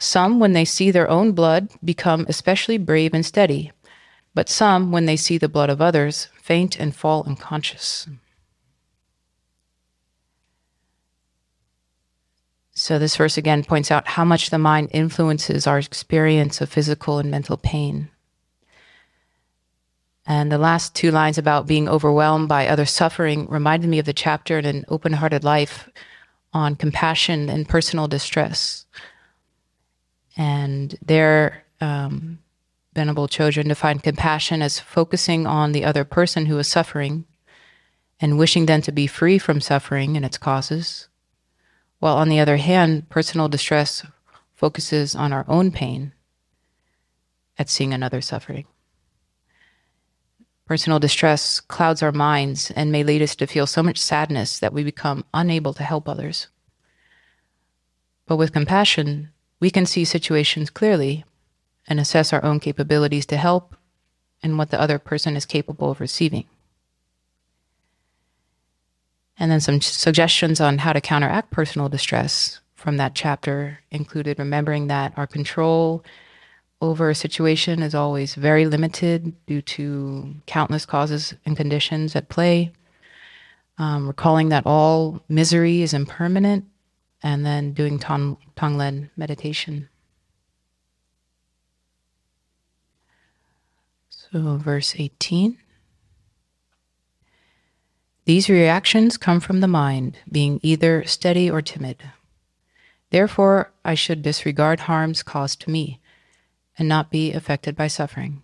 some when they see their own blood become especially brave and steady but some when they see the blood of others faint and fall unconscious So, this verse again points out how much the mind influences our experience of physical and mental pain. And the last two lines about being overwhelmed by other suffering reminded me of the chapter in An Open Hearted Life on compassion and personal distress. And there, um, Venerable Chodron defined compassion as focusing on the other person who is suffering and wishing them to be free from suffering and its causes while on the other hand, personal distress focuses on our own pain at seeing another suffering. Personal distress clouds our minds and may lead us to feel so much sadness that we become unable to help others. But with compassion, we can see situations clearly and assess our own capabilities to help and what the other person is capable of receiving. And then some suggestions on how to counteract personal distress from that chapter included remembering that our control over a situation is always very limited due to countless causes and conditions at play. Um, recalling that all misery is impermanent, and then doing Tong, Tonglen meditation. So, verse 18. These reactions come from the mind, being either steady or timid. Therefore, I should disregard harms caused to me and not be affected by suffering.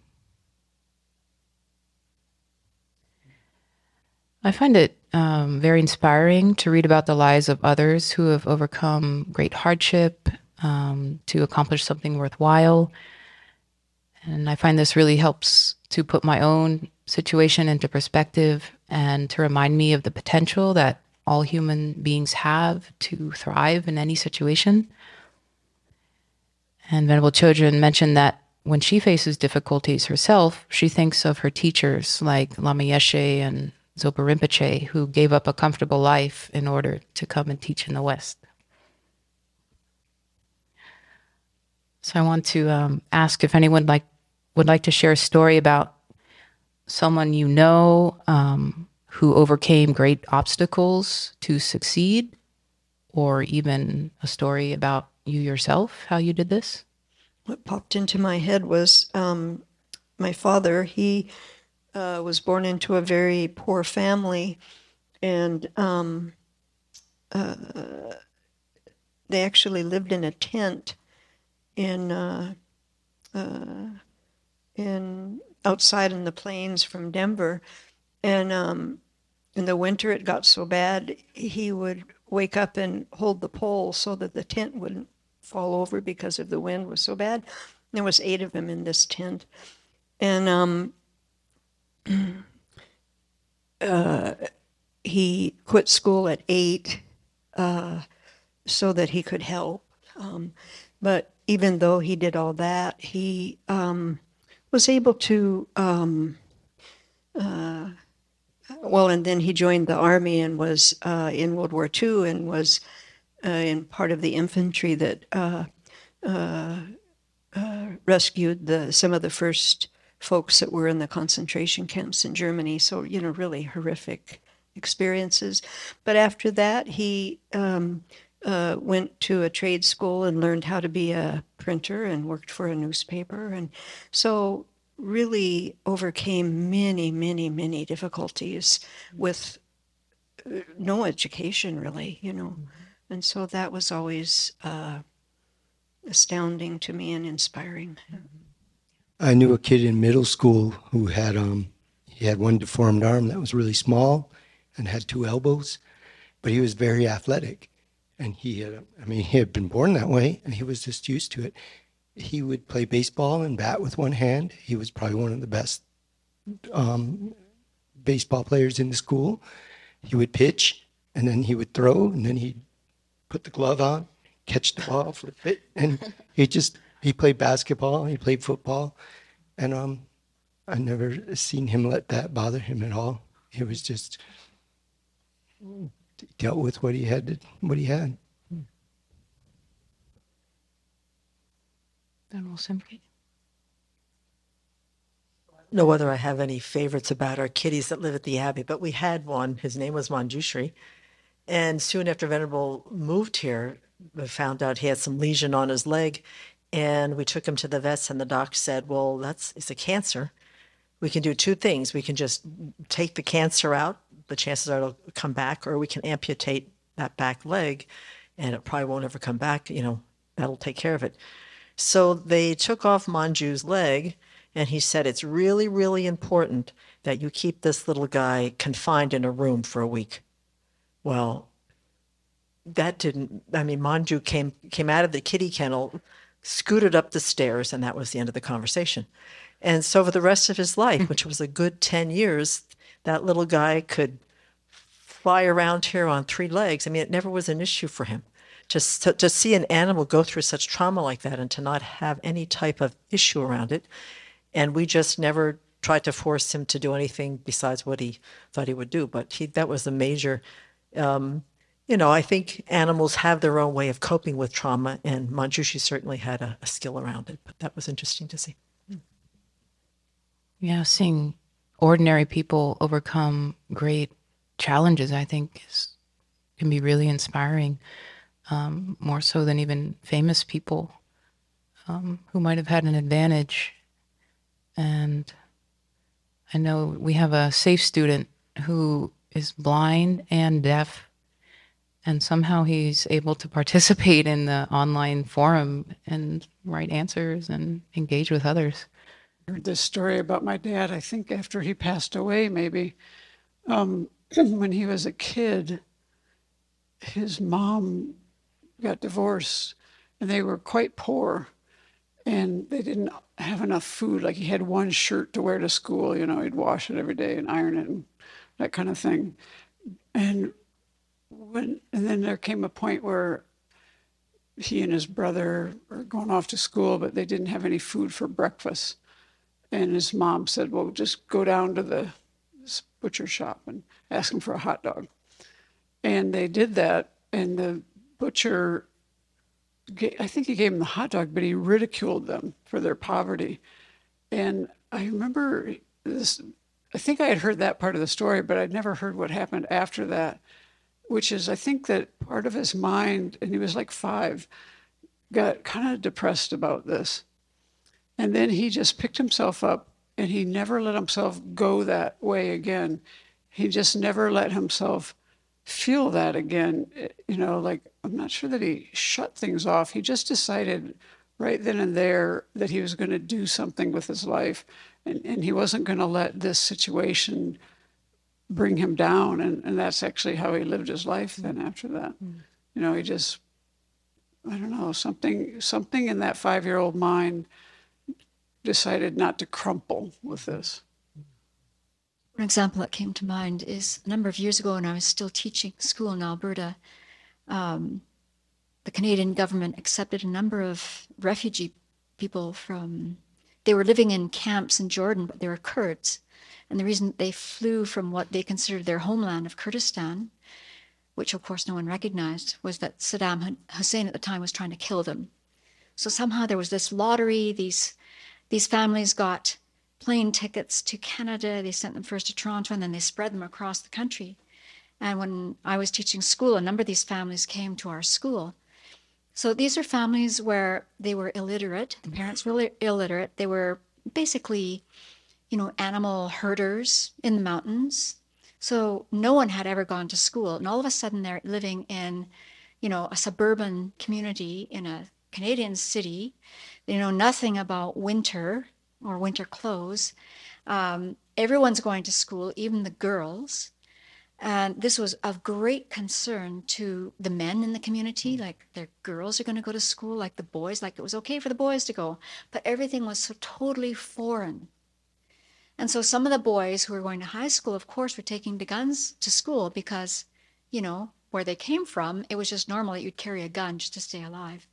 I find it um, very inspiring to read about the lives of others who have overcome great hardship um, to accomplish something worthwhile. And I find this really helps to put my own situation into perspective and to remind me of the potential that all human beings have to thrive in any situation. And Venerable Chodron mentioned that when she faces difficulties herself, she thinks of her teachers like Lama Yeshe and Zopa Rinpoche, who gave up a comfortable life in order to come and teach in the West. So I want to um, ask if anyone like would like to share a story about someone you know um, who overcame great obstacles to succeed, or even a story about you yourself, how you did this? What popped into my head was um, my father. He uh, was born into a very poor family, and um, uh, they actually lived in a tent in uh, uh in outside in the plains from Denver, and um, in the winter it got so bad he would wake up and hold the pole so that the tent wouldn't fall over because of the wind was so bad. There was eight of them in this tent, and um, uh, he quit school at eight uh, so that he could help. Um, but even though he did all that, he um, was able to, um, uh, well, and then he joined the army and was uh, in World War II and was uh, in part of the infantry that uh, uh, uh, rescued the some of the first folks that were in the concentration camps in Germany. So you know, really horrific experiences. But after that, he um, uh, went to a trade school and learned how to be a printer and worked for a newspaper. And so, really overcame many, many, many difficulties with uh, no education, really, you know. And so that was always uh, astounding to me and inspiring. I knew a kid in middle school who had um, he had one deformed arm that was really small, and had two elbows, but he was very athletic. And he had, I mean, he had been born that way and he was just used to it. He would play baseball and bat with one hand. He was probably one of the best um, baseball players in the school. He would pitch and then he would throw and then he'd put the glove on, catch the ball, flip it. And he just, he played basketball, he played football. And um, I never seen him let that bother him at all. He was just dealt with what he had to, what he had. Venerable Semkye. know whether I have any favorites about our kitties that live at the Abbey, but we had one. His name was Manjushri. And soon after Venerable moved here, we found out he had some lesion on his leg. And we took him to the vets, and the doc said, Well, that's it's a cancer. We can do two things. We can just take the cancer out, the chances are it'll come back, or we can amputate that back leg, and it probably won't ever come back. You know, that'll take care of it. So they took off Manju's leg, and he said, It's really, really important that you keep this little guy confined in a room for a week. Well, that didn't, I mean, Manju came, came out of the kitty kennel, scooted up the stairs, and that was the end of the conversation. And so for the rest of his life, hmm. which was a good 10 years, that little guy could fly around here on three legs. I mean, it never was an issue for him. Just to, to see an animal go through such trauma like that and to not have any type of issue around it. And we just never tried to force him to do anything besides what he thought he would do. But he, that was a major, um, you know, I think animals have their own way of coping with trauma, and Manjushri certainly had a, a skill around it. But that was interesting to see. Yeah, seeing ordinary people overcome great challenges, I think, is, can be really inspiring, um, more so than even famous people um, who might have had an advantage. And I know we have a safe student who is blind and deaf, and somehow he's able to participate in the online forum and write answers and engage with others heard this story about my dad, I think after he passed away, maybe. Um, when he was a kid, his mom got divorced and they were quite poor and they didn't have enough food. Like he had one shirt to wear to school, you know, he'd wash it every day and iron it and that kind of thing. And when and then there came a point where he and his brother were going off to school, but they didn't have any food for breakfast. And his mom said, Well, just go down to the butcher shop and ask him for a hot dog. And they did that. And the butcher, I think he gave him the hot dog, but he ridiculed them for their poverty. And I remember this, I think I had heard that part of the story, but I'd never heard what happened after that, which is I think that part of his mind, and he was like five, got kind of depressed about this and then he just picked himself up and he never let himself go that way again. He just never let himself feel that again. You know, like I'm not sure that he shut things off. He just decided right then and there that he was going to do something with his life and, and he wasn't going to let this situation bring him down. And, and that's actually how he lived his life then after that. Mm. You know, he just, I don't know, something, something in that five year old mind decided not to crumple with this. One example that came to mind is a number of years ago when I was still teaching school in Alberta, um, the Canadian government accepted a number of refugee people from, they were living in camps in Jordan, but they were Kurds. And the reason they flew from what they considered their homeland of Kurdistan, which of course no one recognized, was that Saddam Hussein at the time was trying to kill them. So somehow there was this lottery, these these families got plane tickets to Canada. They sent them first to Toronto and then they spread them across the country. And when I was teaching school, a number of these families came to our school. So these are families where they were illiterate. The parents were illiterate. They were basically, you know, animal herders in the mountains. So no one had ever gone to school. And all of a sudden they're living in, you know, a suburban community in a Canadian city they know nothing about winter or winter clothes. Um, everyone's going to school, even the girls. And this was of great concern to the men in the community, like their girls are going to go to school, like the boys, like it was okay for the boys to go, but everything was so totally foreign. And so some of the boys who were going to high school, of course, were taking the guns to school because, you know, where they came from, it was just normal that you'd carry a gun just to stay alive.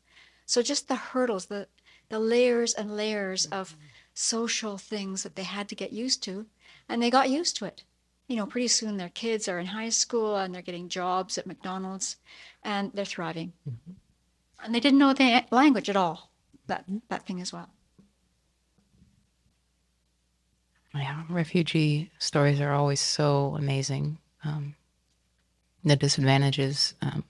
So just the hurdles, the the layers and layers of social things that they had to get used to, and they got used to it. You know, pretty soon their kids are in high school and they're getting jobs at McDonald's, and they're thriving. And they didn't know the language at all. That that thing as well. Yeah, refugee stories are always so amazing. Um, the disadvantages um,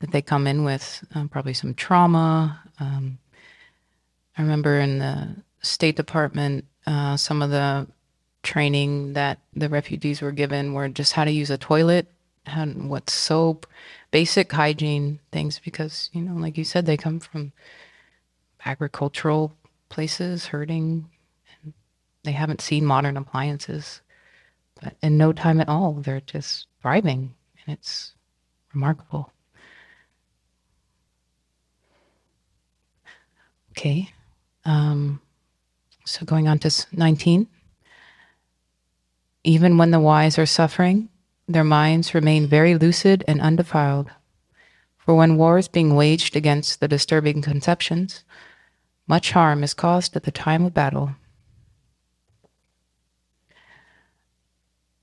that they come in with, um, probably some trauma. Um, I remember in the State Department, uh, some of the training that the refugees were given were just how to use a toilet, how, what soap, basic hygiene things, because, you know, like you said, they come from agricultural places, hurting, and they haven't seen modern appliances. But in no time at all, they're just thriving, and it's remarkable. Okay. Um, so going on to 19. Even when the wise are suffering, their minds remain very lucid and undefiled. For when war is being waged against the disturbing conceptions, much harm is caused at the time of battle.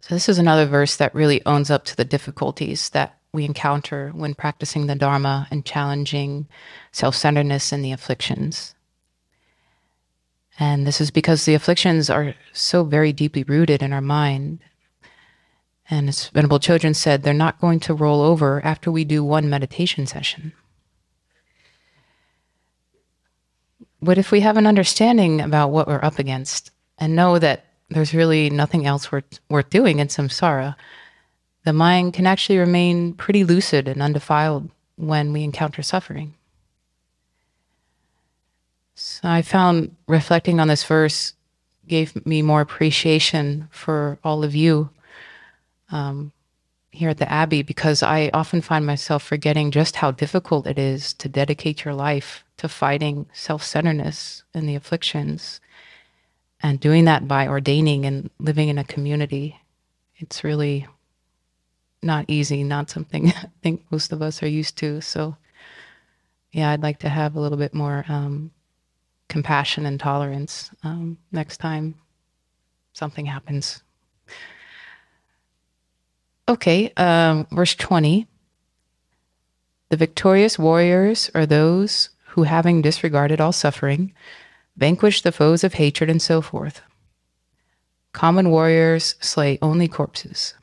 So, this is another verse that really owns up to the difficulties that we encounter when practicing the Dharma and challenging self centeredness and the afflictions. And this is because the afflictions are so very deeply rooted in our mind. And as Venerable Chodron said, they're not going to roll over after we do one meditation session. But if we have an understanding about what we're up against and know that there's really nothing else worth, worth doing in samsara, the mind can actually remain pretty lucid and undefiled when we encounter suffering. I found reflecting on this verse gave me more appreciation for all of you um, here at the Abbey because I often find myself forgetting just how difficult it is to dedicate your life to fighting self centeredness and the afflictions and doing that by ordaining and living in a community. It's really not easy, not something I think most of us are used to. So, yeah, I'd like to have a little bit more um, compassion and tolerance um, next time something happens. Okay, um, verse 20. The victorious warriors are those who, having disregarded all suffering, vanquish the foes of hatred and so forth. Common warriors slay only corpses.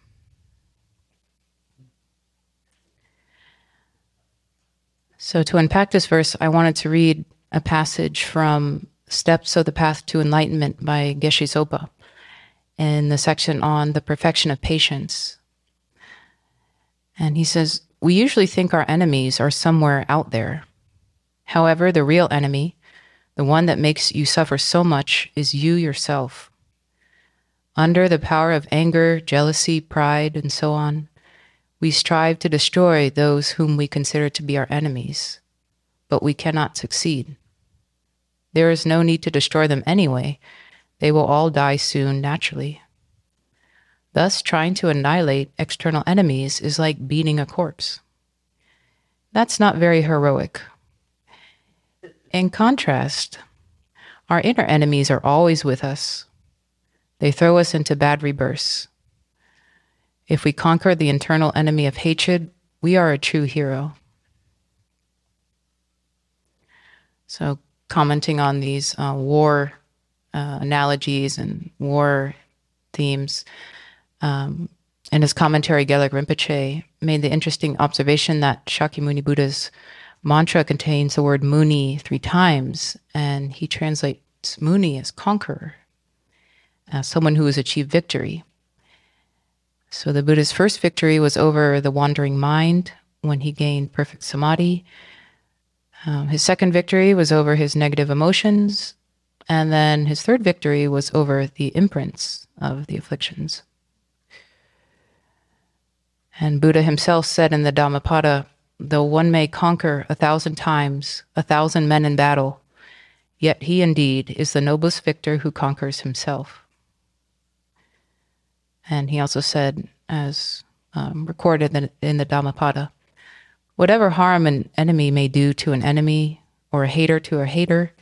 So, to unpack this verse, I wanted to read a passage from Steps of the Path to Enlightenment by Geshe Sopa in the section on the perfection of patience. And he says, We usually think our enemies are somewhere out there. However, the real enemy, the one that makes you suffer so much, is you yourself. Under the power of anger, jealousy, pride, and so on, we strive to destroy those whom we consider to be our enemies, but we cannot succeed. There is no need to destroy them anyway. They will all die soon naturally. Thus, trying to annihilate external enemies is like beating a corpse. That's not very heroic. In contrast, our inner enemies are always with us. They throw us into bad rebirths. If we conquer the internal enemy of hatred, we are a true hero. So, commenting on these uh, war uh, analogies and war themes, um, in his commentary, Gelek Rinpoche made the interesting observation that Shakyamuni Buddha's mantra contains the word Muni three times, and he translates Muni as conqueror, as someone who has achieved victory. So the Buddha's first victory was over the wandering mind when he gained perfect samadhi. Um, his second victory was over his negative emotions. And then his third victory was over the imprints of the afflictions. And Buddha himself said in the Dhammapada, though one may conquer a thousand times a thousand men in battle, yet he indeed is the noblest victor who conquers himself. And he also said, as um, recorded in, in the Dhammapada, whatever harm an enemy may do to an enemy or a hater to a hater,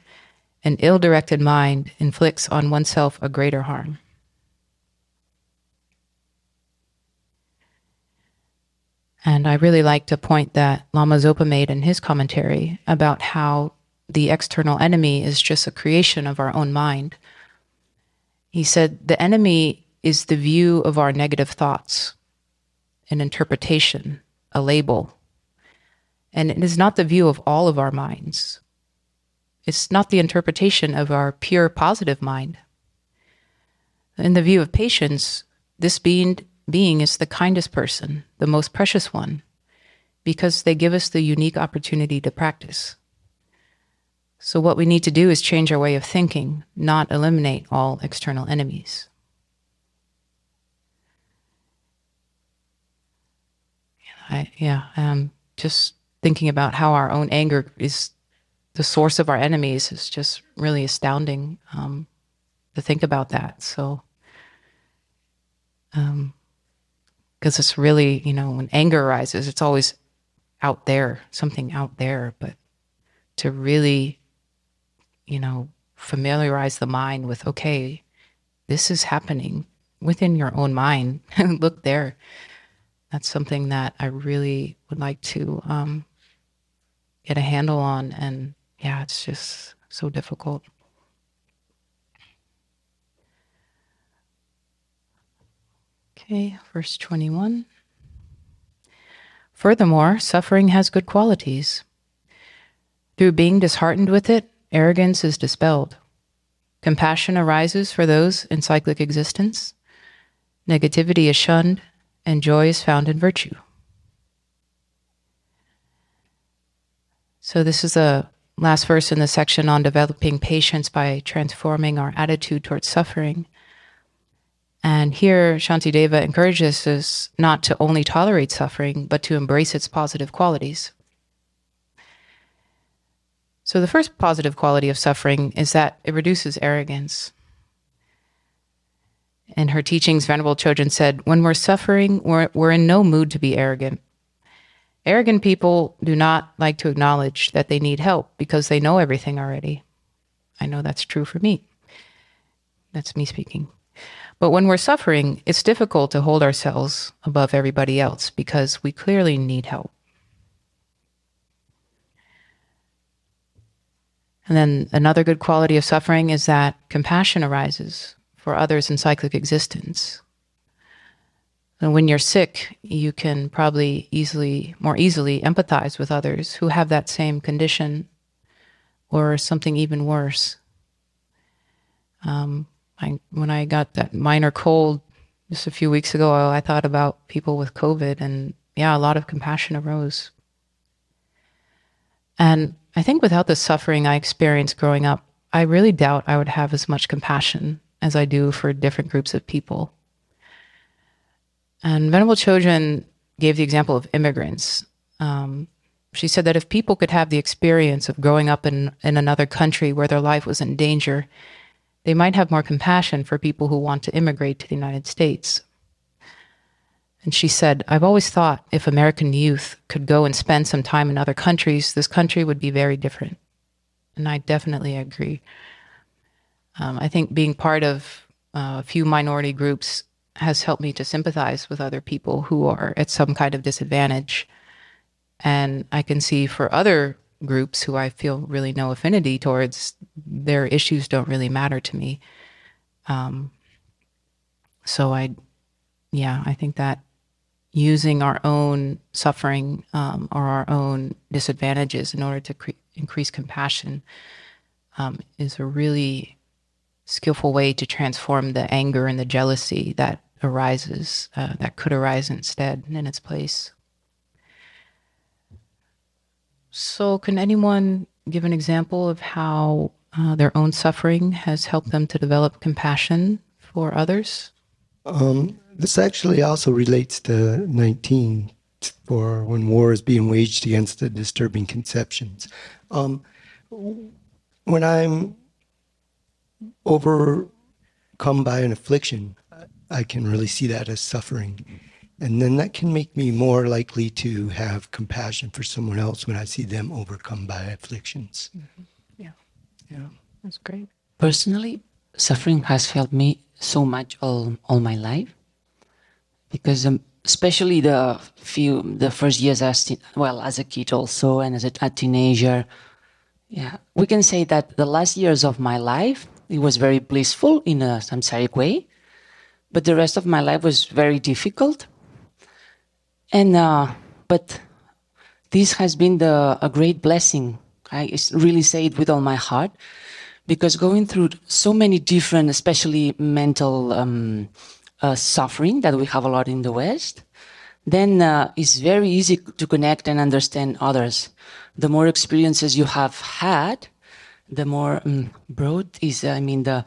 an ill directed mind inflicts on oneself a greater harm. And I really like to point that Lama Zopa made in his commentary about how the external enemy is just a creation of our own mind. He said the enemy is the view of our negative thoughts, an interpretation, a label. And it is not the view of all of our minds. It's not the interpretation of our pure positive mind. In the view of patience, this being, being is the kindest person, the most precious one, because they give us the unique opportunity to practice. So, what we need to do is change our way of thinking, not eliminate all external enemies. I, yeah, um, just thinking about how our own anger is the source of our enemies is just really astounding um, to think about that. So, because um, it's really, you know, when anger arises, it's always out there, something out there. But to really, you know, familiarize the mind with, okay, this is happening within your own mind. Look there. That's something that I really would like to um, get a handle on. And yeah, it's just so difficult. Okay, verse 21. Furthermore, suffering has good qualities. Through being disheartened with it, arrogance is dispelled. Compassion arises for those in cyclic existence. Negativity is shunned, and joy is found in virtue. So, this is the last verse in the section on developing patience by transforming our attitude towards suffering. And here, Shantideva encourages us not to only tolerate suffering, but to embrace its positive qualities. So, the first positive quality of suffering is that it reduces arrogance. In her teachings, Venerable Chodron said, When we're suffering, we're, we're in no mood to be arrogant. Arrogant people do not like to acknowledge that they need help because they know everything already. I know that's true for me. That's me speaking. But when we're suffering, it's difficult to hold ourselves above everybody else because we clearly need help. And then another good quality of suffering is that compassion arises for others in cyclic existence. And when you're sick, you can probably easily, more easily empathize with others who have that same condition or something even worse. Um, I, when I got that minor cold just a few weeks ago, I thought about people with COVID, and yeah, a lot of compassion arose. And I think without the suffering I experienced growing up, I really doubt I would have as much compassion as I do for different groups of people. And Venerable Chodron gave the example of immigrants. Um, she said that if people could have the experience of growing up in, in another country where their life was in danger, they might have more compassion for people who want to immigrate to the United States. And she said, I've always thought if American youth could go and spend some time in other countries, this country would be very different. And I definitely agree. Um, I think being part of uh, a few minority groups has helped me to sympathize with other people who are at some kind of disadvantage. And I can see for other groups who I feel really no affinity towards, their issues don't really matter to me. Um, so I, yeah, I think that using our own suffering um, or our own disadvantages in order to cre- increase compassion um, is a really skillful way to transform the anger and the jealousy that arises, uh, that could arise instead in its place. So, can anyone give an example of how uh, their own suffering has helped them to develop compassion for others? Um, This actually also relates to 19 for when war is being waged against the disturbing conceptions. Um, when I'm overcome by an affliction, I can really see that as suffering. And then that can make me more likely to have compassion for someone else when I see them overcome by afflictions. Yeah. Yeah. That's great. Personally, suffering has helped me so much all, all my life because um, especially the few the first years as teen, well as a kid also and as a, a teenager yeah we can say that the last years of my life it was very blissful in a samsaric way but the rest of my life was very difficult and uh, but this has been the a great blessing i really say it with all my heart because going through so many different especially mental um, uh, suffering that we have a lot in the West, then uh, it's very easy to connect and understand others. The more experiences you have had, the more um, broad is, I mean, the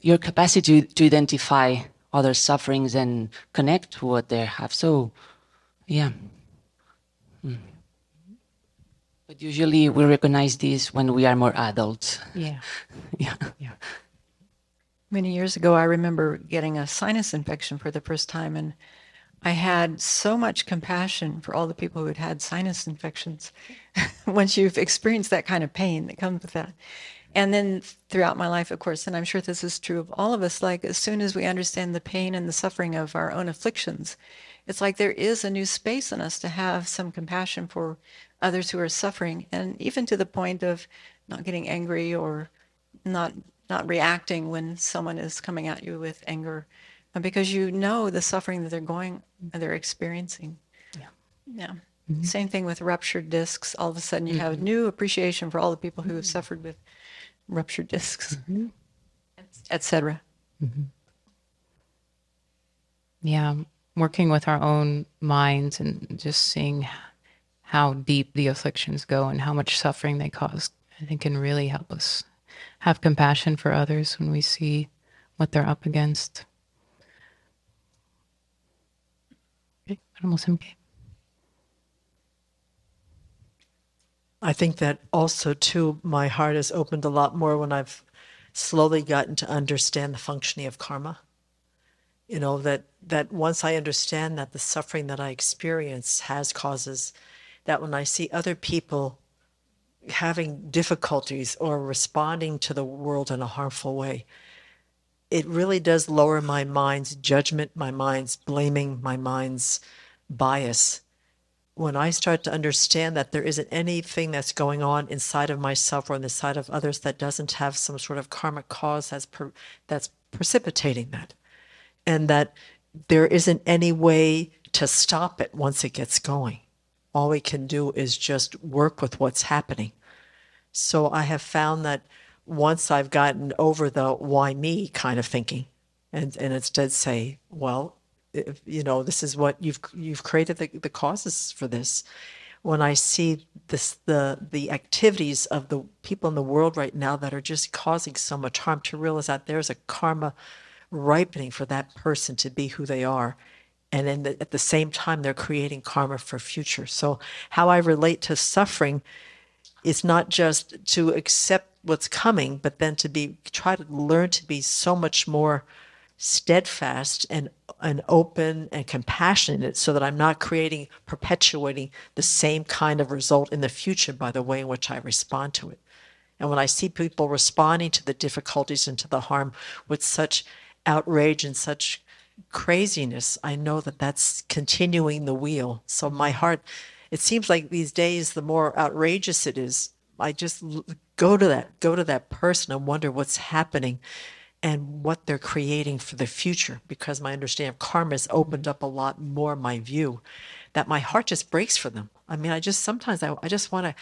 your capacity to, to identify other sufferings and connect to what they have. So, yeah. Mm. But usually we recognize this when we are more adults. Yeah. yeah. Yeah. Many years ago, I remember getting a sinus infection for the first time, and I had so much compassion for all the people who had had sinus infections. Once you've experienced that kind of pain that comes with that. And then throughout my life, of course, and I'm sure this is true of all of us, like as soon as we understand the pain and the suffering of our own afflictions, it's like there is a new space in us to have some compassion for others who are suffering, and even to the point of not getting angry or not not reacting when someone is coming at you with anger because you know the suffering that they're going they're experiencing. Yeah. Yeah. Mm-hmm. same thing with ruptured discs. All of a sudden you mm-hmm. have new appreciation for all the people who have suffered with ruptured discs mm-hmm. etc mm-hmm. yeah working with our own minds and just seeing how deep the afflictions go and how much suffering they cause i think can really help us have compassion for others when we see what they're up against. I think that also, too, my heart has opened a lot more when I've slowly gotten to understand the functioning of karma. You know, that, that once I understand that the suffering that I experience has causes, that when I see other people having difficulties or responding to the world in a harmful way, it really does lower my mind's judgment, my mind's blaming, my mind's bias. When I start to understand that there isn't anything that's going on inside of myself or on the side of others that doesn't have some sort of karmic cause that's per, that's precipitating that, and that there isn't any way to stop it once it gets going all we can do is just work with what's happening. So I have found that once I've gotten over the why me kind of thinking and, and instead say, well, if, you know, this is what you've you've created the, the causes for this. When I see this the the activities of the people in the world right now that are just causing so much harm to realize that there's a karma ripening for that person to be who they are and the, at the same time they're creating karma for future so how i relate to suffering is not just to accept what's coming but then to be try to learn to be so much more steadfast and and open and compassionate so that i'm not creating perpetuating the same kind of result in the future by the way in which i respond to it and when i see people responding to the difficulties and to the harm with such outrage and such craziness, I know that that's continuing the wheel. So my heart, it seems like these days, the more outrageous it is, I just go to that, go to that person and wonder what's happening and what they're creating for the future. Because my understanding of karma has opened up a lot more my view that my heart just breaks for them. I mean, I just sometimes I, I just want to.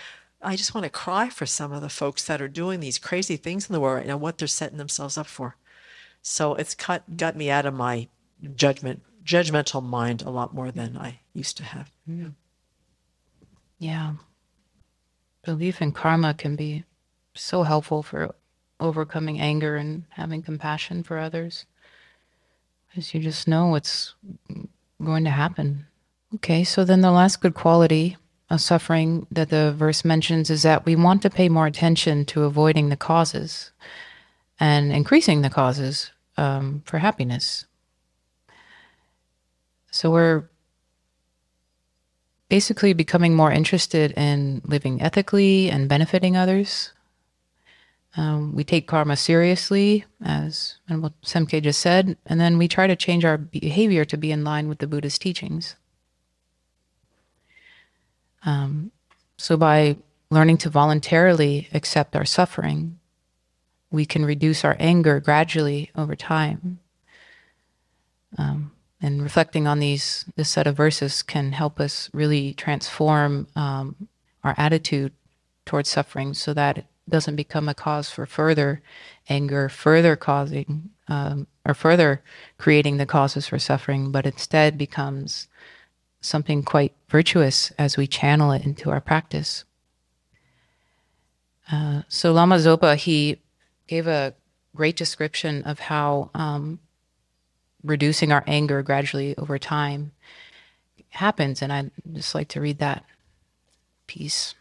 I just want to cry for some of the folks that are doing these crazy things in the world right now, what they're setting themselves up for. So it's cut, got me out of my judgment judgmental mind a lot more than I used to have. Yeah. yeah. Belief in karma can be so helpful for overcoming anger and having compassion for others. Because you just know it's going to happen. Okay, so then the last good quality of suffering that the verse mentions is that we want to pay more attention to avoiding the causes and increasing the causes um, for happiness. So we're basically becoming more interested in living ethically and benefiting others. Um, we take karma seriously, as Venerable Semkye just said, and then we try to change our behavior to be in line with the Buddha's teachings. Um, so, by learning to voluntarily accept our suffering, we can reduce our anger gradually over time. Um, and reflecting on these, this set of verses can help us really transform um, our attitude towards suffering so that doesn't become a cause for further anger, further causing, um, or further creating the causes for suffering, but instead becomes something quite virtuous as we channel it into our practice. Uh, so Lama Zopa, he gave a great description of how um, reducing our anger gradually over time happens, and I'd just like to read that piece.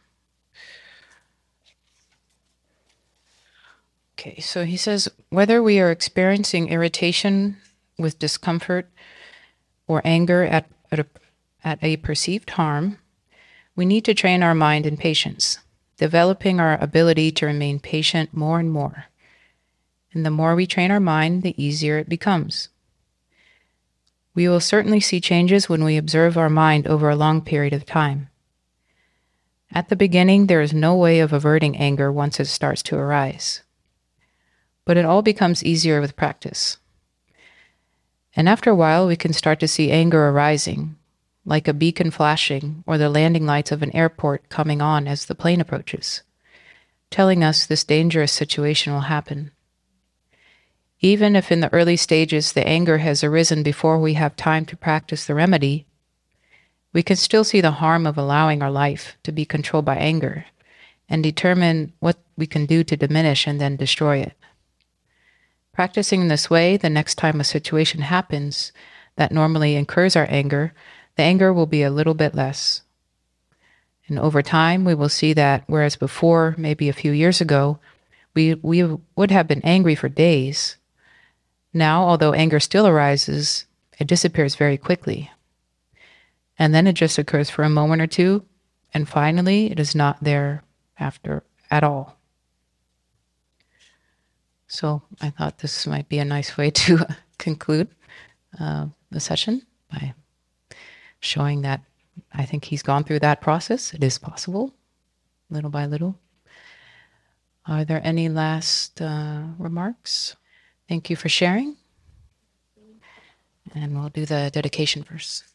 Okay, so he says whether we are experiencing irritation with discomfort or anger at, at a at a perceived harm, we need to train our mind in patience, developing our ability to remain patient more and more. And the more we train our mind, the easier it becomes. We will certainly see changes when we observe our mind over a long period of time. At the beginning, there is no way of averting anger once it starts to arise. But it all becomes easier with practice. And after a while, we can start to see anger arising, like a beacon flashing or the landing lights of an airport coming on as the plane approaches, telling us this dangerous situation will happen. Even if in the early stages the anger has arisen before we have time to practice the remedy, we can still see the harm of allowing our life to be controlled by anger and determine what we can do to diminish and then destroy it. Practicing in this way, the next time a situation happens that normally incurs our anger, the anger will be a little bit less. And over time, we will see that whereas before, maybe a few years ago, we, we would have been angry for days, now, although anger still arises, it disappears very quickly. And then it just occurs for a moment or two, and finally, it is not there after at all. So I thought this might be a nice way to conclude uh, the session by showing that I think he's gone through that process. It is possible, little by little. Are there any last uh, remarks? Thank you for sharing. And we'll do the dedication first.